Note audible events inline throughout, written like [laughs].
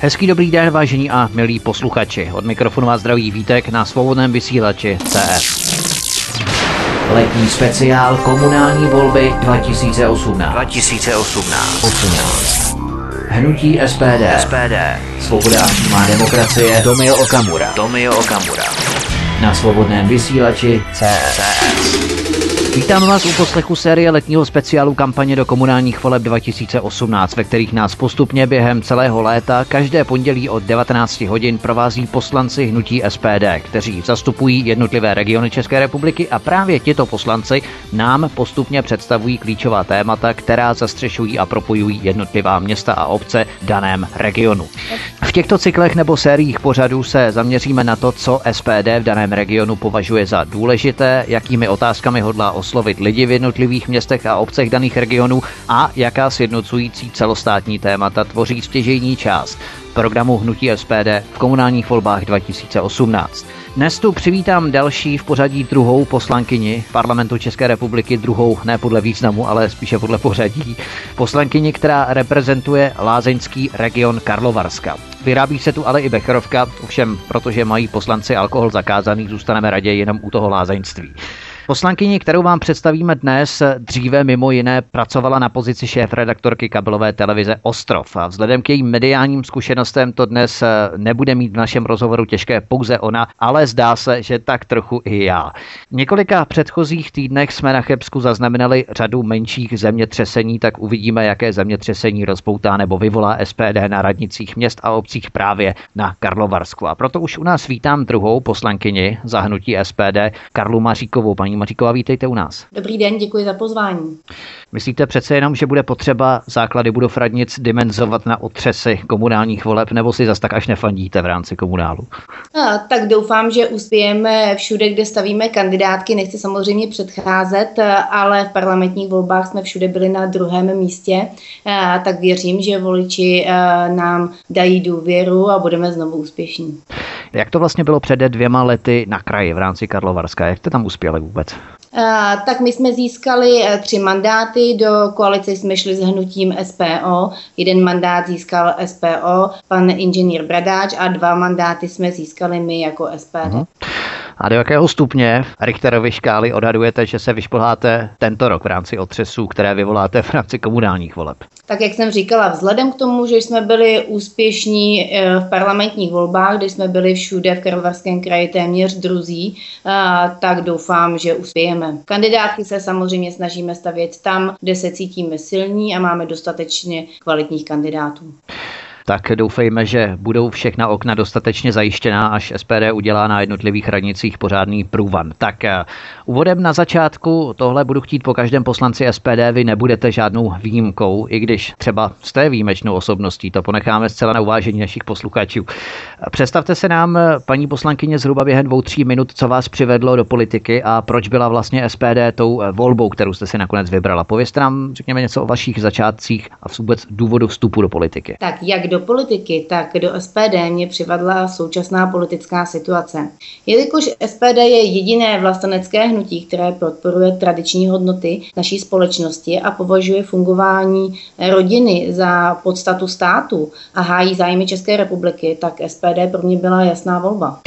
Hezký dobrý den, vážení a milí posluchači. Od mikrofonu vás zdraví Vítek na svobodném vysílači CF. Letní speciál komunální volby 2018. 2018. 18. Hnutí SPD. SPD. Svoboda a přímá demokracie. Tomio Okamura. Tomio Okamura. Na svobodném vysílači CS. CS. Vítám vás u poslechu série letního speciálu kampaně do komunálních voleb 2018, ve kterých nás postupně během celého léta každé pondělí od 19 hodin provází poslanci hnutí SPD, kteří zastupují jednotlivé regiony České republiky a právě tito poslanci nám postupně představují klíčová témata, která zastřešují a propojují jednotlivá města a obce v daném regionu. V těchto cyklech nebo sériích pořadů se zaměříme na to, co SPD v daném regionu považuje za důležité, jakými otázkami hodlá oslovit lidi v jednotlivých městech a obcech daných regionů a jaká sjednocující celostátní témata tvoří stěžejní část programu Hnutí SPD v komunálních volbách 2018. Dnes tu přivítám další v pořadí druhou poslankyni parlamentu České republiky, druhou ne podle významu, ale spíše podle pořadí. Poslankyni, která reprezentuje lázeňský region Karlovarska. Vyrábí se tu ale i Becherovka, ovšem protože mají poslanci alkohol zakázaný, zůstaneme raději jenom u toho lázeňství. Poslankyni, kterou vám představíme dnes, dříve mimo jiné pracovala na pozici šéf-redaktorky kabelové televize Ostrov. A vzhledem k jejím mediálním zkušenostem to dnes eh, nebude mít v našem rozhovoru těžké pouze ona, ale zdá se, že tak trochu i já. Několika předchozích týdnech jsme na Chebsku zaznamenali řadu menších zemětřesení, tak uvidíme, jaké zemětřesení rozpoutá nebo vyvolá SPD na radnicích měst a obcích právě na Karlovarsku. A proto už u nás vítám druhou poslankyni zahnutí SPD, Karlu Maříkovou. Paní Maříková, vítejte u nás. Dobrý den, děkuji za pozvání. Myslíte přece jenom, že bude potřeba základy budov radnic dimenzovat na otřesy komunálních voleb, nebo si zas tak až nefandíte v rámci komunálu? A, tak doufám, že uspějeme všude, kde stavíme kandidátky. Nechci samozřejmě předcházet, ale v parlamentních volbách jsme všude byli na druhém místě, a, tak věřím, že voliči a, nám dají důvěru a budeme znovu úspěšní. Jak to vlastně bylo před dvěma lety na kraji v rámci Karlovarska? Jak jste tam uspěli vůbec? Uh, tak my jsme získali uh, tři mandáty, do koalice jsme šli s hnutím SPO, jeden mandát získal SPO, pan inženýr Bradáč a dva mandáty jsme získali my jako SPD. Uh-huh. A do jakého stupně Richterovy škály odhadujete, že se vyšplháte tento rok v rámci otřesů, které vyvoláte v rámci komunálních voleb? Tak jak jsem říkala, vzhledem k tomu, že jsme byli úspěšní eh, v parlamentních volbách, kde jsme byli všude v Karlovarském kraji téměř druzí, eh, tak doufám, že uspějeme. Kandidátky se samozřejmě snažíme stavět tam, kde se cítíme silní a máme dostatečně kvalitních kandidátů tak doufejme, že budou všechna okna dostatečně zajištěná, až SPD udělá na jednotlivých hranicích pořádný průvan. Tak eh, úvodem na začátku tohle budu chtít po každém poslanci SPD, vy nebudete žádnou výjimkou, i když třeba jste výjimečnou osobností, to ponecháme zcela na uvážení našich posluchačů. Představte se nám, paní poslankyně, zhruba během dvou, tří minut, co vás přivedlo do politiky a proč byla vlastně SPD tou volbou, kterou jste si nakonec vybrala. Povězte nám, řekněme, něco o vašich začátcích a vůbec důvodu vstupu do politiky. Tak jak do do politiky, tak do SPD mě přivadla současná politická situace. Jelikož SPD je jediné vlastenecké hnutí, které podporuje tradiční hodnoty naší společnosti a považuje fungování rodiny za podstatu státu a hájí zájmy České republiky, tak SPD pro mě byla jasná volba.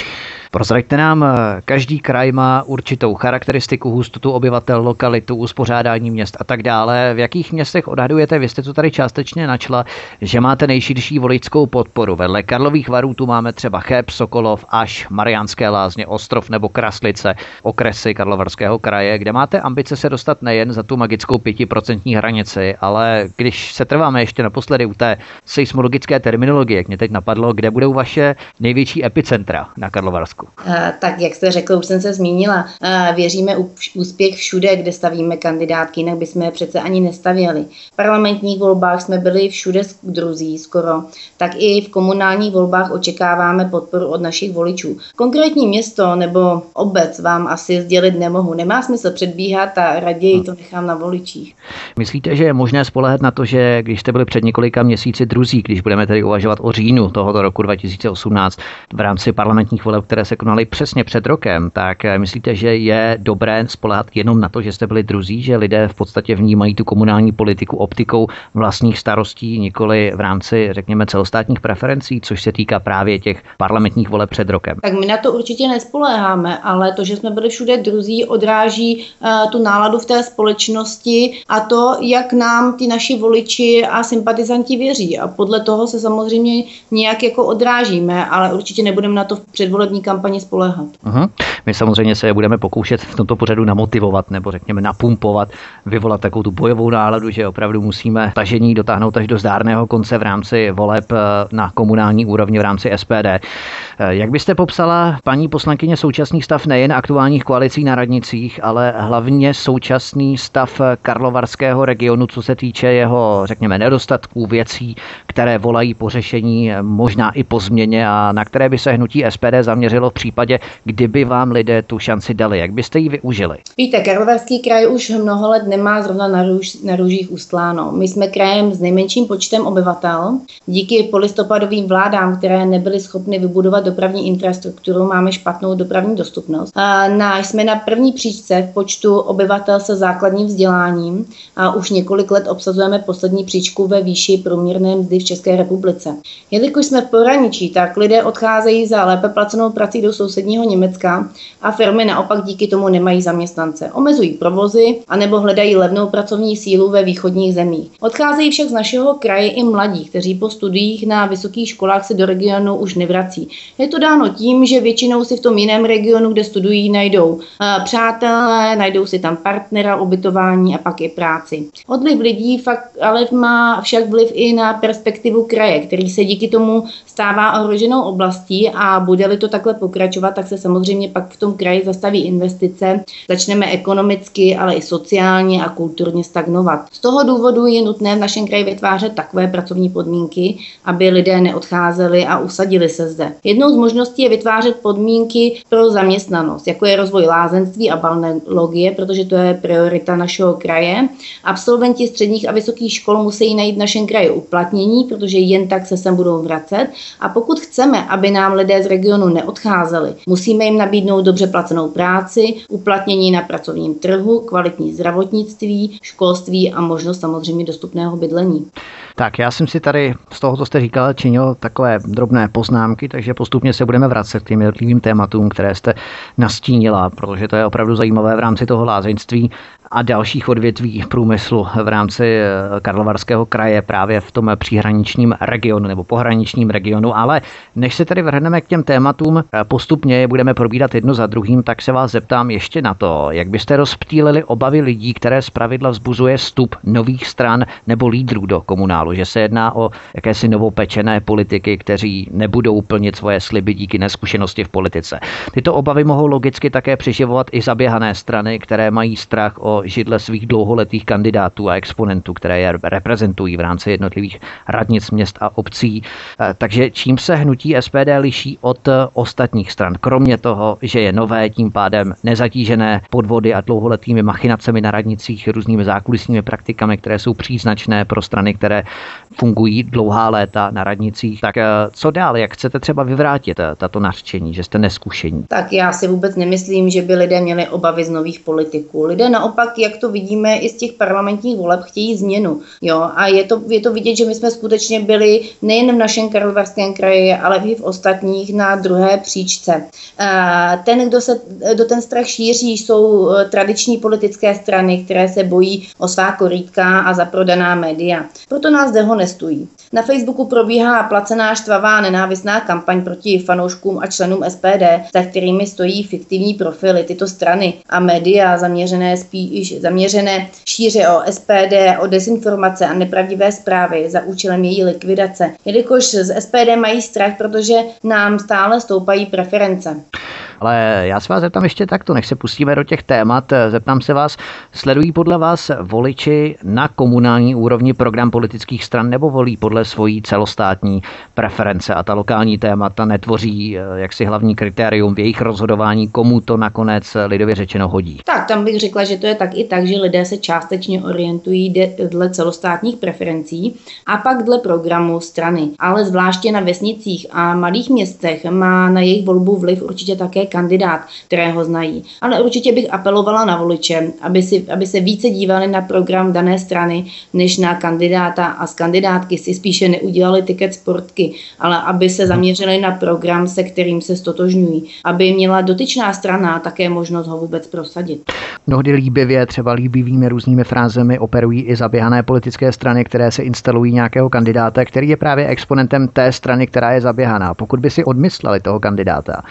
Prozraďte nám, eh, každý kraj má určitou charakteristiku, hustotu obyvatel, lokalitu, uspořádání měst a tak dále. V jakých městech odhadujete, vy jste to tady částečně načla, že máte nejširší voličskou podporu? Vedle Karlových varů tu máme třeba Cheb, Sokolov, Až, Mariánské lázně, Ostrov nebo Kraslice, okresy Karlovarského kraje, kde máte ambice se dostat nejen za tu magickou pětiprocentní hranici, ale když se trváme ještě naposledy u té seismologické terminologie, jak mě teď napadlo, kde budou vaše největší epicentra na Karlovarsku? Česku? Eh, tak jak jste řekl, už jsem se zmínila, eh, věříme úspěch všude, kde stavíme kandidátky, jinak bychom je přece ani nestavěli. V parlamentních volbách jsme byli všude druzí skoro, tak i v komunálních volbách očekáváme podporu od našich voličů. Konkrétní město nebo obec vám asi sdělit nemohu. Nemá smysl předbíhat a raději hm. to nechám na voličích. Myslíte, že je možné spolehat na to, že když jste byli před několika měsíci druzí, když budeme tedy uvažovat o říjnu tohoto roku 2018 v rámci parlamentních voleb, které se konaly přesně před rokem, tak myslíte, že je dobré spolehat jenom na to, že jste byli druzí, že lidé v podstatě vnímají tu komunální politiku optikou vlastních starostí, nikoli v rámci, řekněme, celostátních preferencí, což se týká právě těch parlamentních voleb před rokem? Tak my na to určitě nespoléháme, ale to, že jsme byli všude druzí, odráží uh, tu náladu v té společnosti a to, jak nám ty naši voliči a sympatizanti věří. A podle toho se samozřejmě nějak jako odrážíme, ale určitě nebudeme na to v předvolební kampani spolehat. Uh-huh. My samozřejmě se budeme pokoušet v tomto pořadu namotivovat nebo řekněme napumpovat, vyvolat takovou tu bojovou náladu, že opravdu musíme tažení dotáhnout až do zdárného konce v rámci voleb eh, na komunální úrovni v rámci SPD. Eh, jak byste popsala, paní poslankyně, současný stav nejen aktuálních koalicí na radnicích, ale hlavně současný stav Karlovarského regionu, co se týče jeho, řekněme, nedostatků, věcí, které volají po řešení, eh, možná i po změně a na které by se hnutí SPD zaměřilo v případě, kdyby vám lidé tu šanci dali. Jak byste ji využili? Víte, Karlovarský kraj už mnoho let nemá zrovna na, růž, na růžích ustláno. My jsme krajem s nejmenším počtem obyvatel. Díky polistopadovým vládám, které nebyly schopny vybudovat dopravní infrastrukturu, máme špatnou dopravní dostupnost. A na, jsme na první příčce v počtu obyvatel se základním vzděláním a už několik let obsazujeme poslední příčku ve výši průměrné mzdy v České republice. Jelikož jsme v poraničí, tak lidé odcházejí za lépe placenou prací do sousedního Německa a firmy naopak díky tomu nemají zaměstnance. Omezují provozy anebo hledají levnou pracovní sílu ve východních zemích. Odcházejí však z našeho kraje i mladí, kteří po studiích na vysokých školách se do regionu už nevrací. Je to dáno tím, že většinou si v tom jiném regionu, kde studují, najdou eh, přátelé, najdou si tam partnera, ubytování a pak i práci. Odliv lidí fakt ale má však vliv i na perspektivu kraje, který se díky tomu stává ohroženou oblastí a bude-li to takhle pokračovat, tak se samozřejmě pak v tom kraji zastaví investice, začneme ekonomicky, ale i sociálně a kulturně stagnovat. Z toho důvodu je nutné v našem kraji vytvářet takové pracovní podmínky, aby lidé neodcházeli a usadili se zde. Jednou z možností je vytvářet podmínky pro zaměstnanost, jako je rozvoj lázenství a balneologie, protože to je priorita našeho kraje. Absolventi středních a vysokých škol musí najít v našem kraji uplatnění, protože jen tak se sem budou vracet. A pokud chceme, aby nám lidé z regionu neodcházeli, musíme jim nabídnout dobře placenou práci, uplatnění na pracovním trhu, kvalitní zdravotnictví, školství a možnost samozřejmě dostupného bydlení. Tak já jsem si tady z toho, co jste říkal, činil takové drobné poznámky, takže postupně se budeme vracet k těm jednotlivým tématům, které jste nastínila, protože to je opravdu zajímavé v rámci toho lázeňství a dalších odvětví průmyslu v rámci eh, Karlovarského kraje právě v tom příhraničním regionu nebo pohraničním regionu. Ale než se tady vrhneme k těm tématům, eh, postupně je budeme probírat jedno za druhým, tak se vás zeptám ještě na to, jak byste rozptýlili obavy lidí, které zpravidla vzbuzuje vstup nových stran nebo lídrů do komunálu, že se jedná o jakési novopečené politiky, kteří nebudou plnit svoje sliby díky neskušenosti v politice. Tyto obavy mohou logicky také přiživovat i zaběhané strany, které mají strach o židle svých dlouholetých kandidátů a exponentů, které je reprezentují v rámci jednotlivých radnic měst a obcí. Eh, takže čím se hnutí SPD liší od eh, ostatních stran? Kromě toho, že je nové, tím pádem nezatížené podvody a dlouholetými machinacemi na radnicích, různými zákulisními praktikami, které jsou příznačné pro strany, které fungují dlouhá léta na radnicích. Tak eh, co dál? Jak chcete třeba vyvrátit tato nařčení, že jste neskušení? Tak já si vůbec nemyslím, že by lidé měli obavy z nových politiků. Lidé naopak naopak, jak to vidíme i z těch parlamentních voleb, chtějí změnu. Jo? A je to, je to vidět, že my jsme skutečně byli nejen v našem Karlovarském kraji, ale i v ostatních na druhé příčce. Ten, kdo, se, kdo ten strach šíří, jsou e, tradiční politické strany, které se bojí o svá korítka a zaprodaná média. Proto nás dehonestují. Na Facebooku probíhá placená štvavá nenávistná kampaň proti fanouškům a členům SPD, za kterými stojí fiktivní profily tyto strany a média zaměřené spíš zaměřené šíře o SPD, o dezinformace a nepravdivé zprávy za účelem její likvidace, jelikož z SPD mají strach, protože nám stále stoupají preference. Ale já se vás zeptám ještě takto, než se pustíme do těch témat, zeptám se vás, sledují podle vás voliči na komunální úrovni program politických stran nebo volí podle svojí celostátní preference a ta lokální témata netvoří eh, jaksi hlavní kritérium v jejich rozhodování, komu to nakonec lidově řečeno hodí? Tak, tam bych řekla, že to je tak i tak, že lidé se částečně orientují dle celostátních preferencí a pak dle programu strany. Ale zvláště na vesnicích a malých městech má na jejich volbu vliv určitě také kandidát, kterého znají. Ale určitě bych apelovala na voliče, aby, si, aby se více dívali na program dané strany, než na kandidáta a z kandidátky si spíše neudělali tiket sportky, ale aby se zaměřili na program, se kterým se stotožňují, aby měla dotyčná strana také možnost ho vůbec prosadit. Mnohdy líbivě, třeba líbivými různými frázemi operují i zaběhané politické strany, které se instalují nějakého kandidáta, který je právě exponentem té strany, která je zaběhaná. Pokud by si odmysleli toho kandidáta,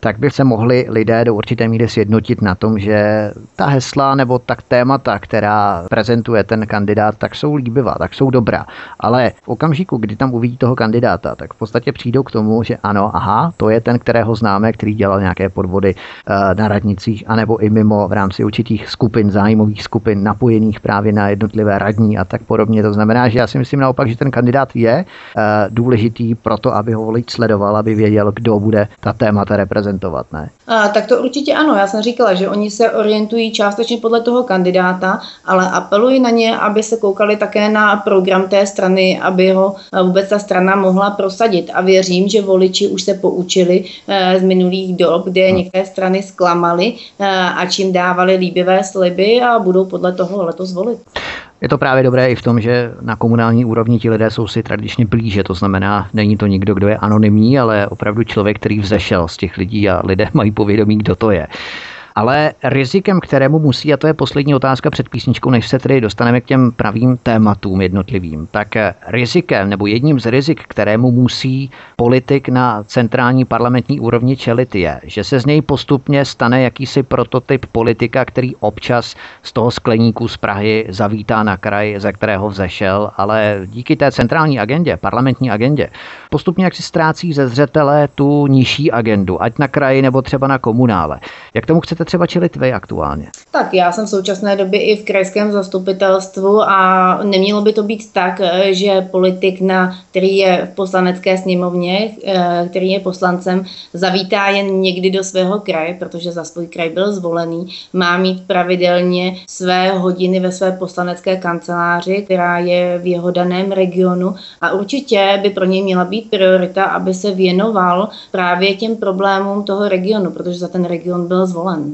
tak by se mohli lidé do určité míry sjednotit na tom, že ta hesla nebo tak témata, která prezentuje ten kandidát, tak jsou líbivá, tak jsou dobrá. Ale v okamžiku, kdy tam uvidí toho kandidáta, tak v podstatě přijdou k tomu, že ano, aha, to je ten, kterého známe, který dělal nějaké podvody uh, na radnicích, anebo i mimo v rámci určitých skupin, zájmových skupin, napojených právě na jednotlivé radní a tak podobně. To znamená, že já si myslím naopak, že ten kandidát je uh, důležitý pro to, aby ho volič sledoval, aby věděl, kdo bude ta témata reprezentovat. Ne? A, tak to určitě ano. Já jsem říkala, že oni se orientují částečně podle toho kandidáta, ale apeluji na ně, aby se koukali také na program té strany, aby ho vůbec ta strana mohla prosadit. A věřím, že voliči už se poučili eh, z minulých dob, kde hmm. některé strany zklamaly eh, a čím dávali líbivé sliby a budou podle toho letos volit. Je to právě dobré i v tom, že na komunální úrovni ti lidé jsou si tradičně blíže, to znamená, není to nikdo, kdo je anonymní, ale opravdu člověk, který vzešel z těch lidí a lidé [laughs] mají povědomí, kdo to je. Ale rizikem, kterému musí, a to je poslední otázka před písničkou, než se tedy dostaneme k těm pravým tématům jednotlivým, tak rizikem nebo jedním z rizik, kterému musí politik na centrální parlamentní úrovni čelit je, že se z něj postupně stane jakýsi prototyp politika, který občas z toho skleníku z Prahy zavítá na kraj, ze kterého vzešel, ale díky té centrální agendě, parlamentní agendě, postupně jak si ztrácí ze zřetele tu nižší agendu, ať na kraji nebo třeba na komunále. Jak tomu chcete třeba čelit vy aktuálně? Tak já jsem v současné době i v krajském zastupitelstvu a nemělo by to být tak, že politik, na, který je v poslanecké sněmovně, eh, který je poslancem, zavítá jen někdy do svého kraje, protože za svůj kraj byl zvolený, má mít pravidelně své hodiny ve své poslanecké kanceláři, která je v jeho daném regionu a určitě by pro něj měla být priorita, aby se věnoval právě těm problémům toho regionu, protože za ten region byl zvolen.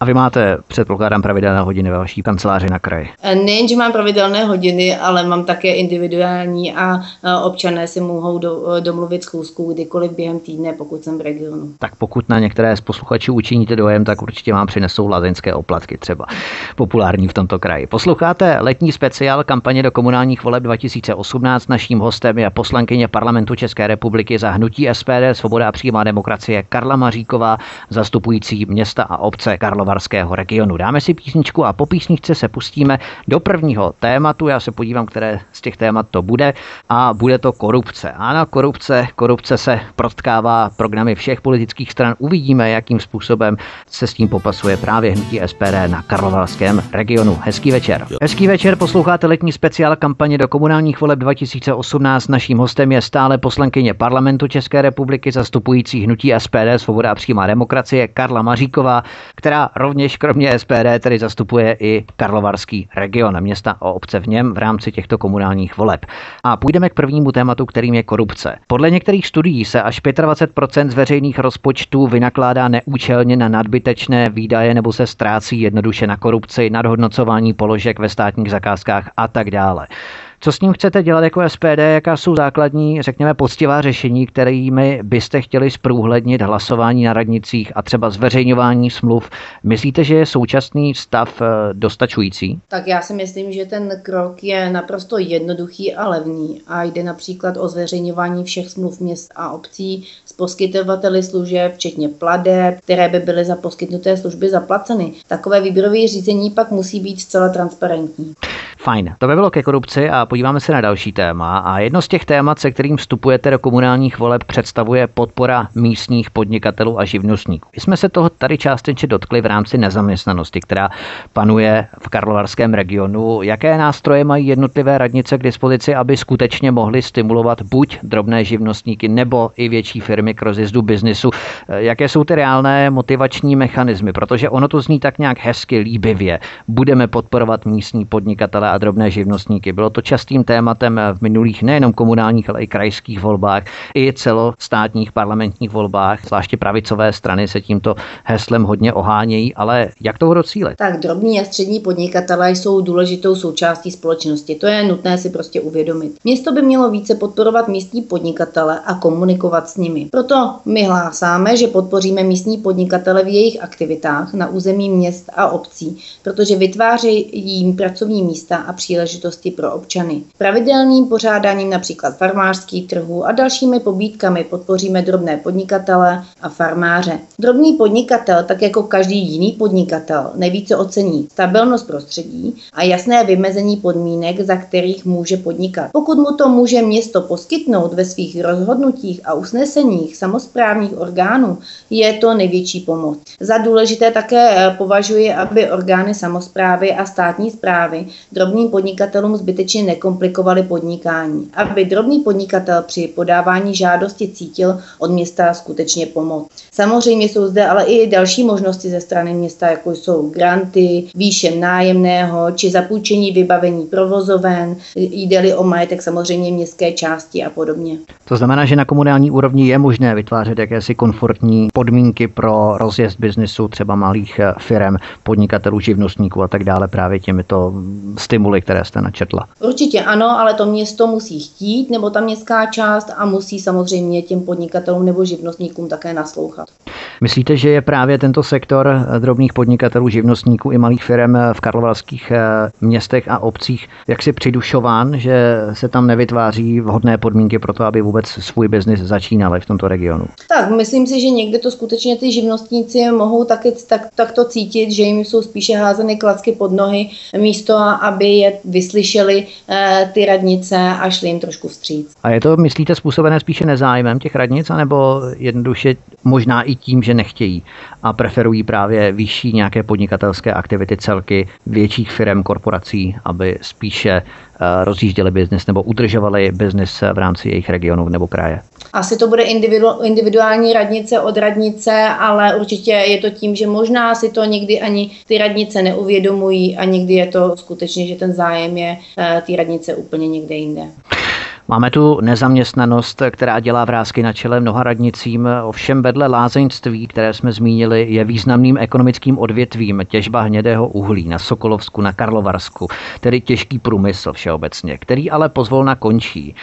A vy máte, předpokládám, pravidelné hodiny ve vaší kanceláři na kraji? E, nejen, že mám pravidelné hodiny, ale mám také individuální a občané si mohou do, e, domluvit schůzku kdykoliv během týdne, pokud jsem v regionu. Tak pokud na některé z posluchačů učiníte dojem, tak určitě vám přinesou lazeňské oplatky třeba populární v tomto kraji. Posloucháte letní speciál kampaně do komunálních voleb 2018. Naším hostem je poslankyně parlamentu České republiky za hnutí SPD Svoboda a přímá demokracie Karla Maříková, zastupující města a obce Karlova Karlovarského regionu. Dáme si písničku a po písničce se pustíme do prvního tématu. Já se podívám, které z těch témat to bude a bude to korupce. Ano, korupce, korupce se protkává programy všech politických stran. Uvidíme, jakým způsobem se s tím popasuje právě hnutí SPD na Karlovarském regionu. Hezký večer. Hezký večer, posloucháte letní speciál kampaně do komunálních voleb 2018. Naším hostem je stále poslankyně parlamentu České republiky zastupující hnutí SPD Svoboda a přímá demokracie Karla Maříková, která rovněž kromě SPD tedy zastupuje i Karlovarský region, města a obce v něm v rámci těchto komunálních voleb. A půjdeme k prvnímu tématu, kterým je korupce. Podle některých studií se až 25% z veřejných rozpočtů vynakládá neúčelně na nadbytečné výdaje nebo se ztrácí jednoduše na korupci, nadhodnocování položek ve státních zakázkách a tak dále. Co s ním chcete dělat jako SPD? Jaká jsou základní, řekněme, poctivá řešení, kterými byste chtěli zprůhlednit hlasování na radnicích a třeba zveřejňování smluv? Myslíte, že je současný stav eh, dostačující? Tak já si myslím, že ten krok je naprosto jednoduchý a levný a jde například o zveřejňování všech smluv měst a obcí s poskytovateli služeb, včetně plade, které by byly za poskytnuté služby zaplaceny. Takové výběrové řízení pak musí být zcela transparentní. Fajn, to by bylo ke korupci a podíváme se na další téma. A jedno z těch témat, se kterým vstupujete do komunálních voleb, představuje podpora místních podnikatelů a živnostníků. My jsme se toho tady částečně dotkli v rámci nezaměstnanosti, která panuje v Karlovarském regionu. Jaké nástroje mají jednotlivé radnice k dispozici, aby skutečně mohly stimulovat buď drobné živnostníky nebo i větší firmy k rozjezdu biznisu? Jaké jsou ty reálné motivační mechanismy? Protože ono to zní tak nějak hezky, líbivě. Budeme podporovat místní podnikatele a drobné živnostníky. Bylo to častým tématem v minulých nejenom komunálních, ale i krajských volbách, i celostátních parlamentních volbách. Zvláště pravicové strany se tímto heslem hodně ohánějí, ale jak toho docílit? Tak drobní a střední podnikatelé jsou důležitou součástí společnosti. To je nutné si prostě uvědomit. Město by mělo více podporovat místní podnikatele a komunikovat s nimi. Proto my hlásáme, že podpoříme místní podnikatele v jejich aktivitách na území měst a obcí, protože vytvářejí jim pracovní místa a příležitosti pro občany. Pravidelným pořádáním například farmářských trhů a dalšími pobídkami podpoříme drobné podnikatele a farmáře. Drobný podnikatel, tak jako každý jiný podnikatel, nejvíce ocení stabilnost prostředí a jasné vymezení podmínek, za kterých může podnikat. Pokud mu to může město poskytnout ve svých rozhodnutích a usneseních samozprávních orgánů, je to největší pomoc. Za důležité také považuji, aby orgány samozprávy a státní zprávy drobným podnikatelům zbytečně nekomplikovaly podnikání, aby drobný podnikatel při podávání žádosti cítil od města skutečně pomoc. Samozřejmě jsou zde ale i další možnosti ze strany města, jako jsou granty, výše nájemného či zapůjčení vybavení provozoven, jde-li o majetek samozřejmě městské části a podobně. To znamená, že na komunální úrovni je možné vytvářet jakési komfortní podmínky pro rozjezd biznisu třeba malých eh, firm, podnikatelů, živnostníků a tak dále právě těmito stimuly, které jste načetla. Určitě ano, ale to město musí chtít, nebo ta městská část a musí samozřejmě těm podnikatelům nebo živnostníkům také naslouchat. Myslíte, že je právě tento sektor eh, drobných podnikatelů, živnostníků i malých firm eh, v karlovarských městech a obcích jaksi přidušován, že se tam nevytváří vhodné podmínky pro to, aby vůbec svůj biznis začínali v tomto regionu? Tak, myslím si, že někde to skutečně ty živnostníci mohou taky tak, takto cítit, že jim jsou spíše házeny klacky pod nohy, místo aby je vyslyšeli eh, ty radnice a šli jim trošku vstříc. A je to, myslíte, způsobené spíše nezájmem těch radnic, anebo jednoduše možná i tím, že nechtějí a preferují právě vyšší nějaké podnikatelské aktivity celky větších firm, korporací, aby spíše eh, rozjížděli biznis nebo udržovali biznis v rámci jejich regionů nebo kraje? Asi to bude individu, individuální radnice od radnice, ale určitě je to tím, že možná si to někdy ani ty radnice neuvědomují a někdy je to skutečně, že ten zájem je eh, ty radnice úplně někde jinde. Máme tu nezaměstnanost, která dělá vrázky na čele mnoha radnicím, ovšem vedle lázeňství, které jsme zmínili, je významným ekonomickým odvětvím těžba hnědého uhlí na Sokolovsku, na Karlovarsku, tedy těžký průmysl všeobecně, který ale pozvolna končí.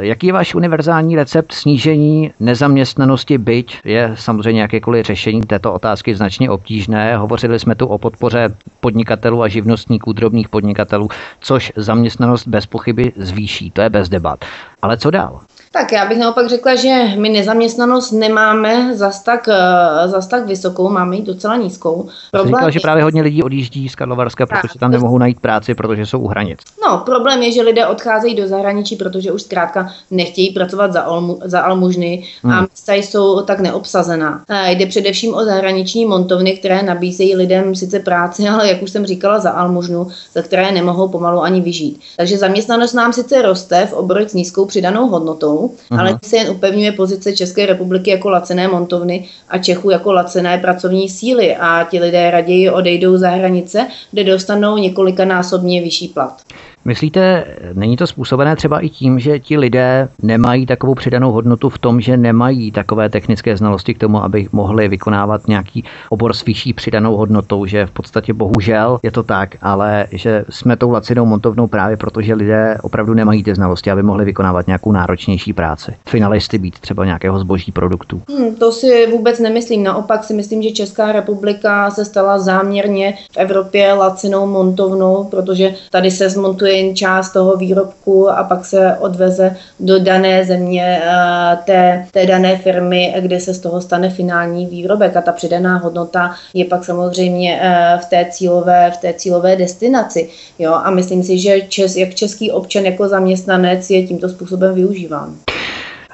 Jaký je váš univerzální recept snížení nezaměstnanosti, byť je samozřejmě jakékoliv řešení této otázky značně obtížné. Hovořili jsme tu o podpoře podnikatelů a živnostníků, drobných podnikatelů, což zaměstnanost bez pochyby zvýší, to je bez debat. Ale co dál? Tak já bych naopak řekla, že my nezaměstnanost nemáme zas tak, eh, zas tak vysokou, máme ji docela nízkou. Problém říkala, že právě hodně lidí odjíždí z Karlovarska, protože tam nemohou najít práci, protože jsou u hranic. No, problém je, že lidé odcházejí do zahraničí, protože už zkrátka nechtějí pracovat za, almu, za almužny hmm. a místa jsou tak neobsazená. A jde především o zahraniční montovny, které nabízejí lidem sice práci, [laughs] ale jak už jsem říkala, za almužnu, za které nemohou pomalu ani vyžít. Takže zaměstnanost nám sice roste v oborech s nízkou přidanou hodnotou, Aha. ale se jen upevňuje pozice České republiky jako lacené montovny a Čechů jako lacené pracovní síly a ti lidé raději odejdou za hranice, kde dostanou několikanásobně vyšší plat. Myslíte, není to způsobené třeba i tím, že ti lidé nemají takovou přidanou hodnotu v tom, že nemají takové technické znalosti k tomu, aby mohli vykonávat nějaký obor s vyšší přidanou hodnotou, že v podstatě bohužel je to tak, ale že jsme tou lacinou montovnou právě proto, že lidé opravdu nemají ty znalosti, aby mohli vykonávat nějakou náročnější práci. Finalisty být třeba nějakého zboží produktu. Hmm, to si vůbec nemyslím. Naopak si myslím, že Česká republika se stala záměrně v Evropě lacinou montovnou, protože tady se zmontuje plyn, část toho výrobku a pak se odveze do dané země té, té dané firmy, kde se z toho stane finální výrobek a ta přidaná hodnota je pak samozřejmě v té cílové, v té cílové destinaci. Jo? A myslím si, že čes, jak český občan jako zaměstnanec je tímto způsobem využíván.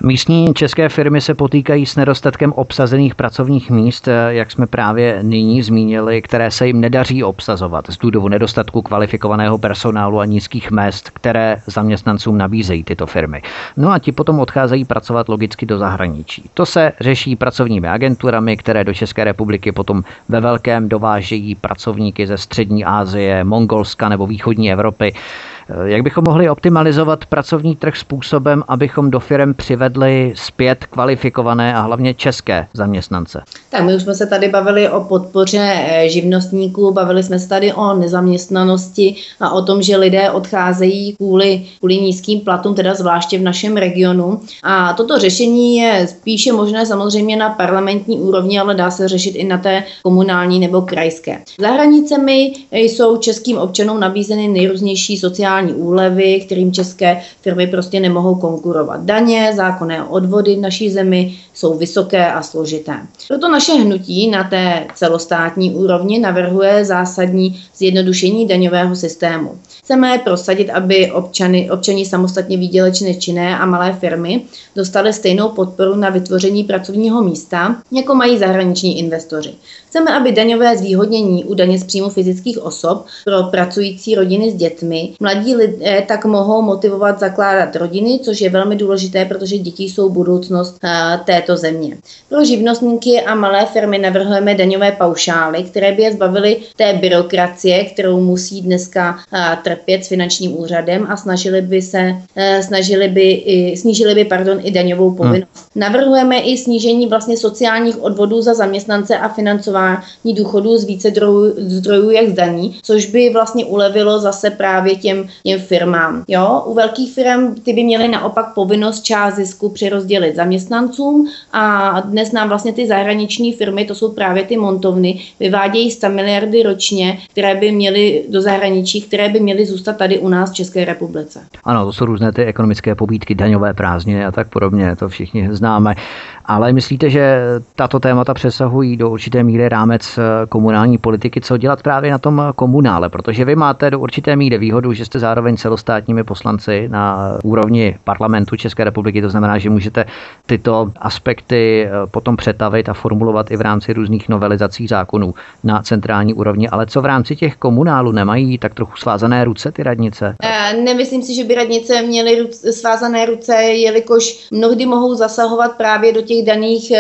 Místní české firmy se potýkají s nedostatkem obsazených pracovních míst, jak jsme právě nyní zmínili, které se jim nedaří obsazovat z důvodu nedostatku kvalifikovaného personálu a nízkých mest, které zaměstnancům nabízejí tyto firmy. No a ti potom odcházejí pracovat logicky do zahraničí. To se řeší pracovními agenturami, které do České republiky potom ve velkém dovážejí pracovníky ze střední Asie, Mongolska nebo východní Evropy. Jak bychom mohli optimalizovat pracovní trh způsobem, abychom do firm přivedli zpět kvalifikované a hlavně české zaměstnance? Tak my už jsme se tady bavili o podpoře eh, živnostníků, bavili jsme se tady o nezaměstnanosti a o tom, že lidé odcházejí kvůli, kvůli nízkým platům, teda zvláště v našem regionu. A toto řešení je spíše možné samozřejmě na parlamentní úrovni, ale dá se řešit i na té komunální nebo krajské. Za hranicemi jsou českým občanům nabízeny nejrůznější sociální sociální úlevy, kterým české firmy prostě nemohou konkurovat. Daně, zákonné odvody v naší zemi jsou vysoké a složité. Proto naše hnutí na té celostátní úrovni navrhuje zásadní zjednodušení daňového systému. Chceme prosadit, aby občany, občani samostatně výdělečné činné a malé firmy dostali stejnou podporu na vytvoření pracovního místa, jako mají zahraniční investoři. Chceme, aby daňové zvýhodnění u daně z příjmu fyzických osob pro pracující rodiny s dětmi, mladí lidé tak mohou motivovat zakládat rodiny, což je velmi důležité, protože děti jsou budoucnost eh, této země. Pro živnostníky a malé firmy navrhujeme daňové paušály, které by je zbavily té byrokracie, kterou musí dneska eh, trpět s finančním úřadem a snažili by se, eh, snažili by, snížili by pardon, i daňovou povinnost. Hmm. Navrhujeme i snížení vlastně sociálních odvodů za zaměstnance a financování důchodů z více zdrojů, zdrojů jak zdaní, což by vlastně ulevilo zase právě těm, těm firmám. Jo? U velkých firm ty by měly naopak povinnost část zisku přerozdělit zaměstnancům a dnes nám vlastně ty zahraniční firmy, to jsou právě ty montovny, vyvádějí 100 miliardy ročně, které by měly do zahraničí, které by měly zůstat tady u nás v České republice. Ano, to jsou různé ty ekonomické pobídky, daňové prázdniny a tak podobně, to všichni známe. Ale myslíte, že tato témata přesahují do určité míry rámec eh, komunální politiky, co dělat právě na tom komunále, protože vy máte do určité míry výhodu, že jste zároveň celostátními poslanci na úrovni parlamentu České republiky, to znamená, že můžete tyto aspekty eh, potom přetavit a formulovat i v rámci různých novelizací zákonů na centrální úrovni, ale co v rámci těch komunálů nemají tak trochu svázané ruce ty radnice? E, nemyslím si, že by radnice měly svázané ruce, jelikož mnohdy mohou zasahovat právě do těch daných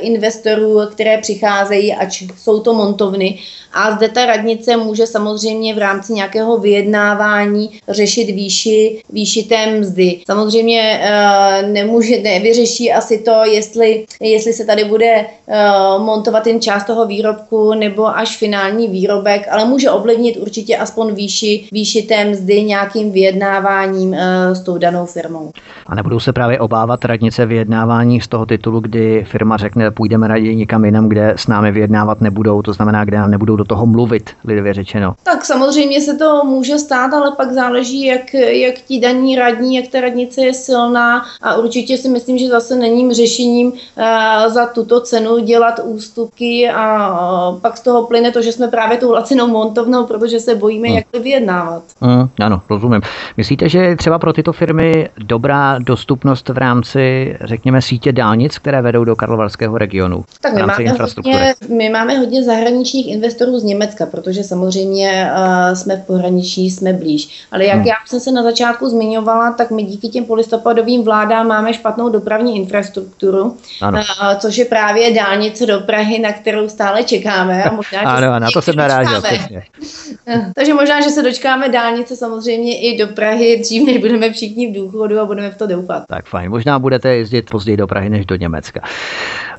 investorů, které přicházejí, ať jsou to montovny. A zde ta radnice může samozřejmě v rámci nějakého vyjednávání řešit výši, výši té mzdy. Samozřejmě uh, nemůže, nevyřeší asi to, jestli, jestli se tady bude uh, montovat jen část toho výrobku nebo až finální výrobek, ale může ovlivnit určitě aspoň výši, výši té mzdy nějakým vyjednáváním uh, s tou danou firmou. A nebudou se právě obávat radnice vyjednávání z toho titulu, kdy firma řekne, půjdeme raději někam jinam, kde s námi vyjednávat nebudou, to znamená, kde nám nebudou do toho mluvit, lidově řečeno. Tak samozřejmě se to může stát, ale pak záleží, jak, jak ti daní radní, jak ta radnice je silná a určitě si myslím, že zase není řešením uh, za tuto cenu dělat ústupky a uh, pak z toho plyne to, že jsme právě tou lacinou montovnou, protože se bojíme, hmm. jak to vyjednávat. Hmm, ano, rozumím. Myslíte, že je třeba pro tyto firmy dobrá dostupnost v rámci, řekněme, sítě dálnic, které vedou do Karlovarského regionu? Tak my máme, hodně, my máme hodně zahraničních investorů z Německa, protože samozřejmě uh, jsme v pohraničí, jsme blíž. Ale jak hmm. já jsem se na začátku zmiňovala, tak my díky těm polistopadovým vládám máme špatnou dopravní infrastrukturu, uh, což je právě dálnice do Prahy, na kterou stále čekáme. A možná, ano, že na to jsem narážel. Takže možná, že se dočkáme dálnice samozřejmě i do Prahy dřív, než budeme všichni v důchodu a budeme v to doufat. Tak fajn, možná budete jezdit později do Prahy než do Německa.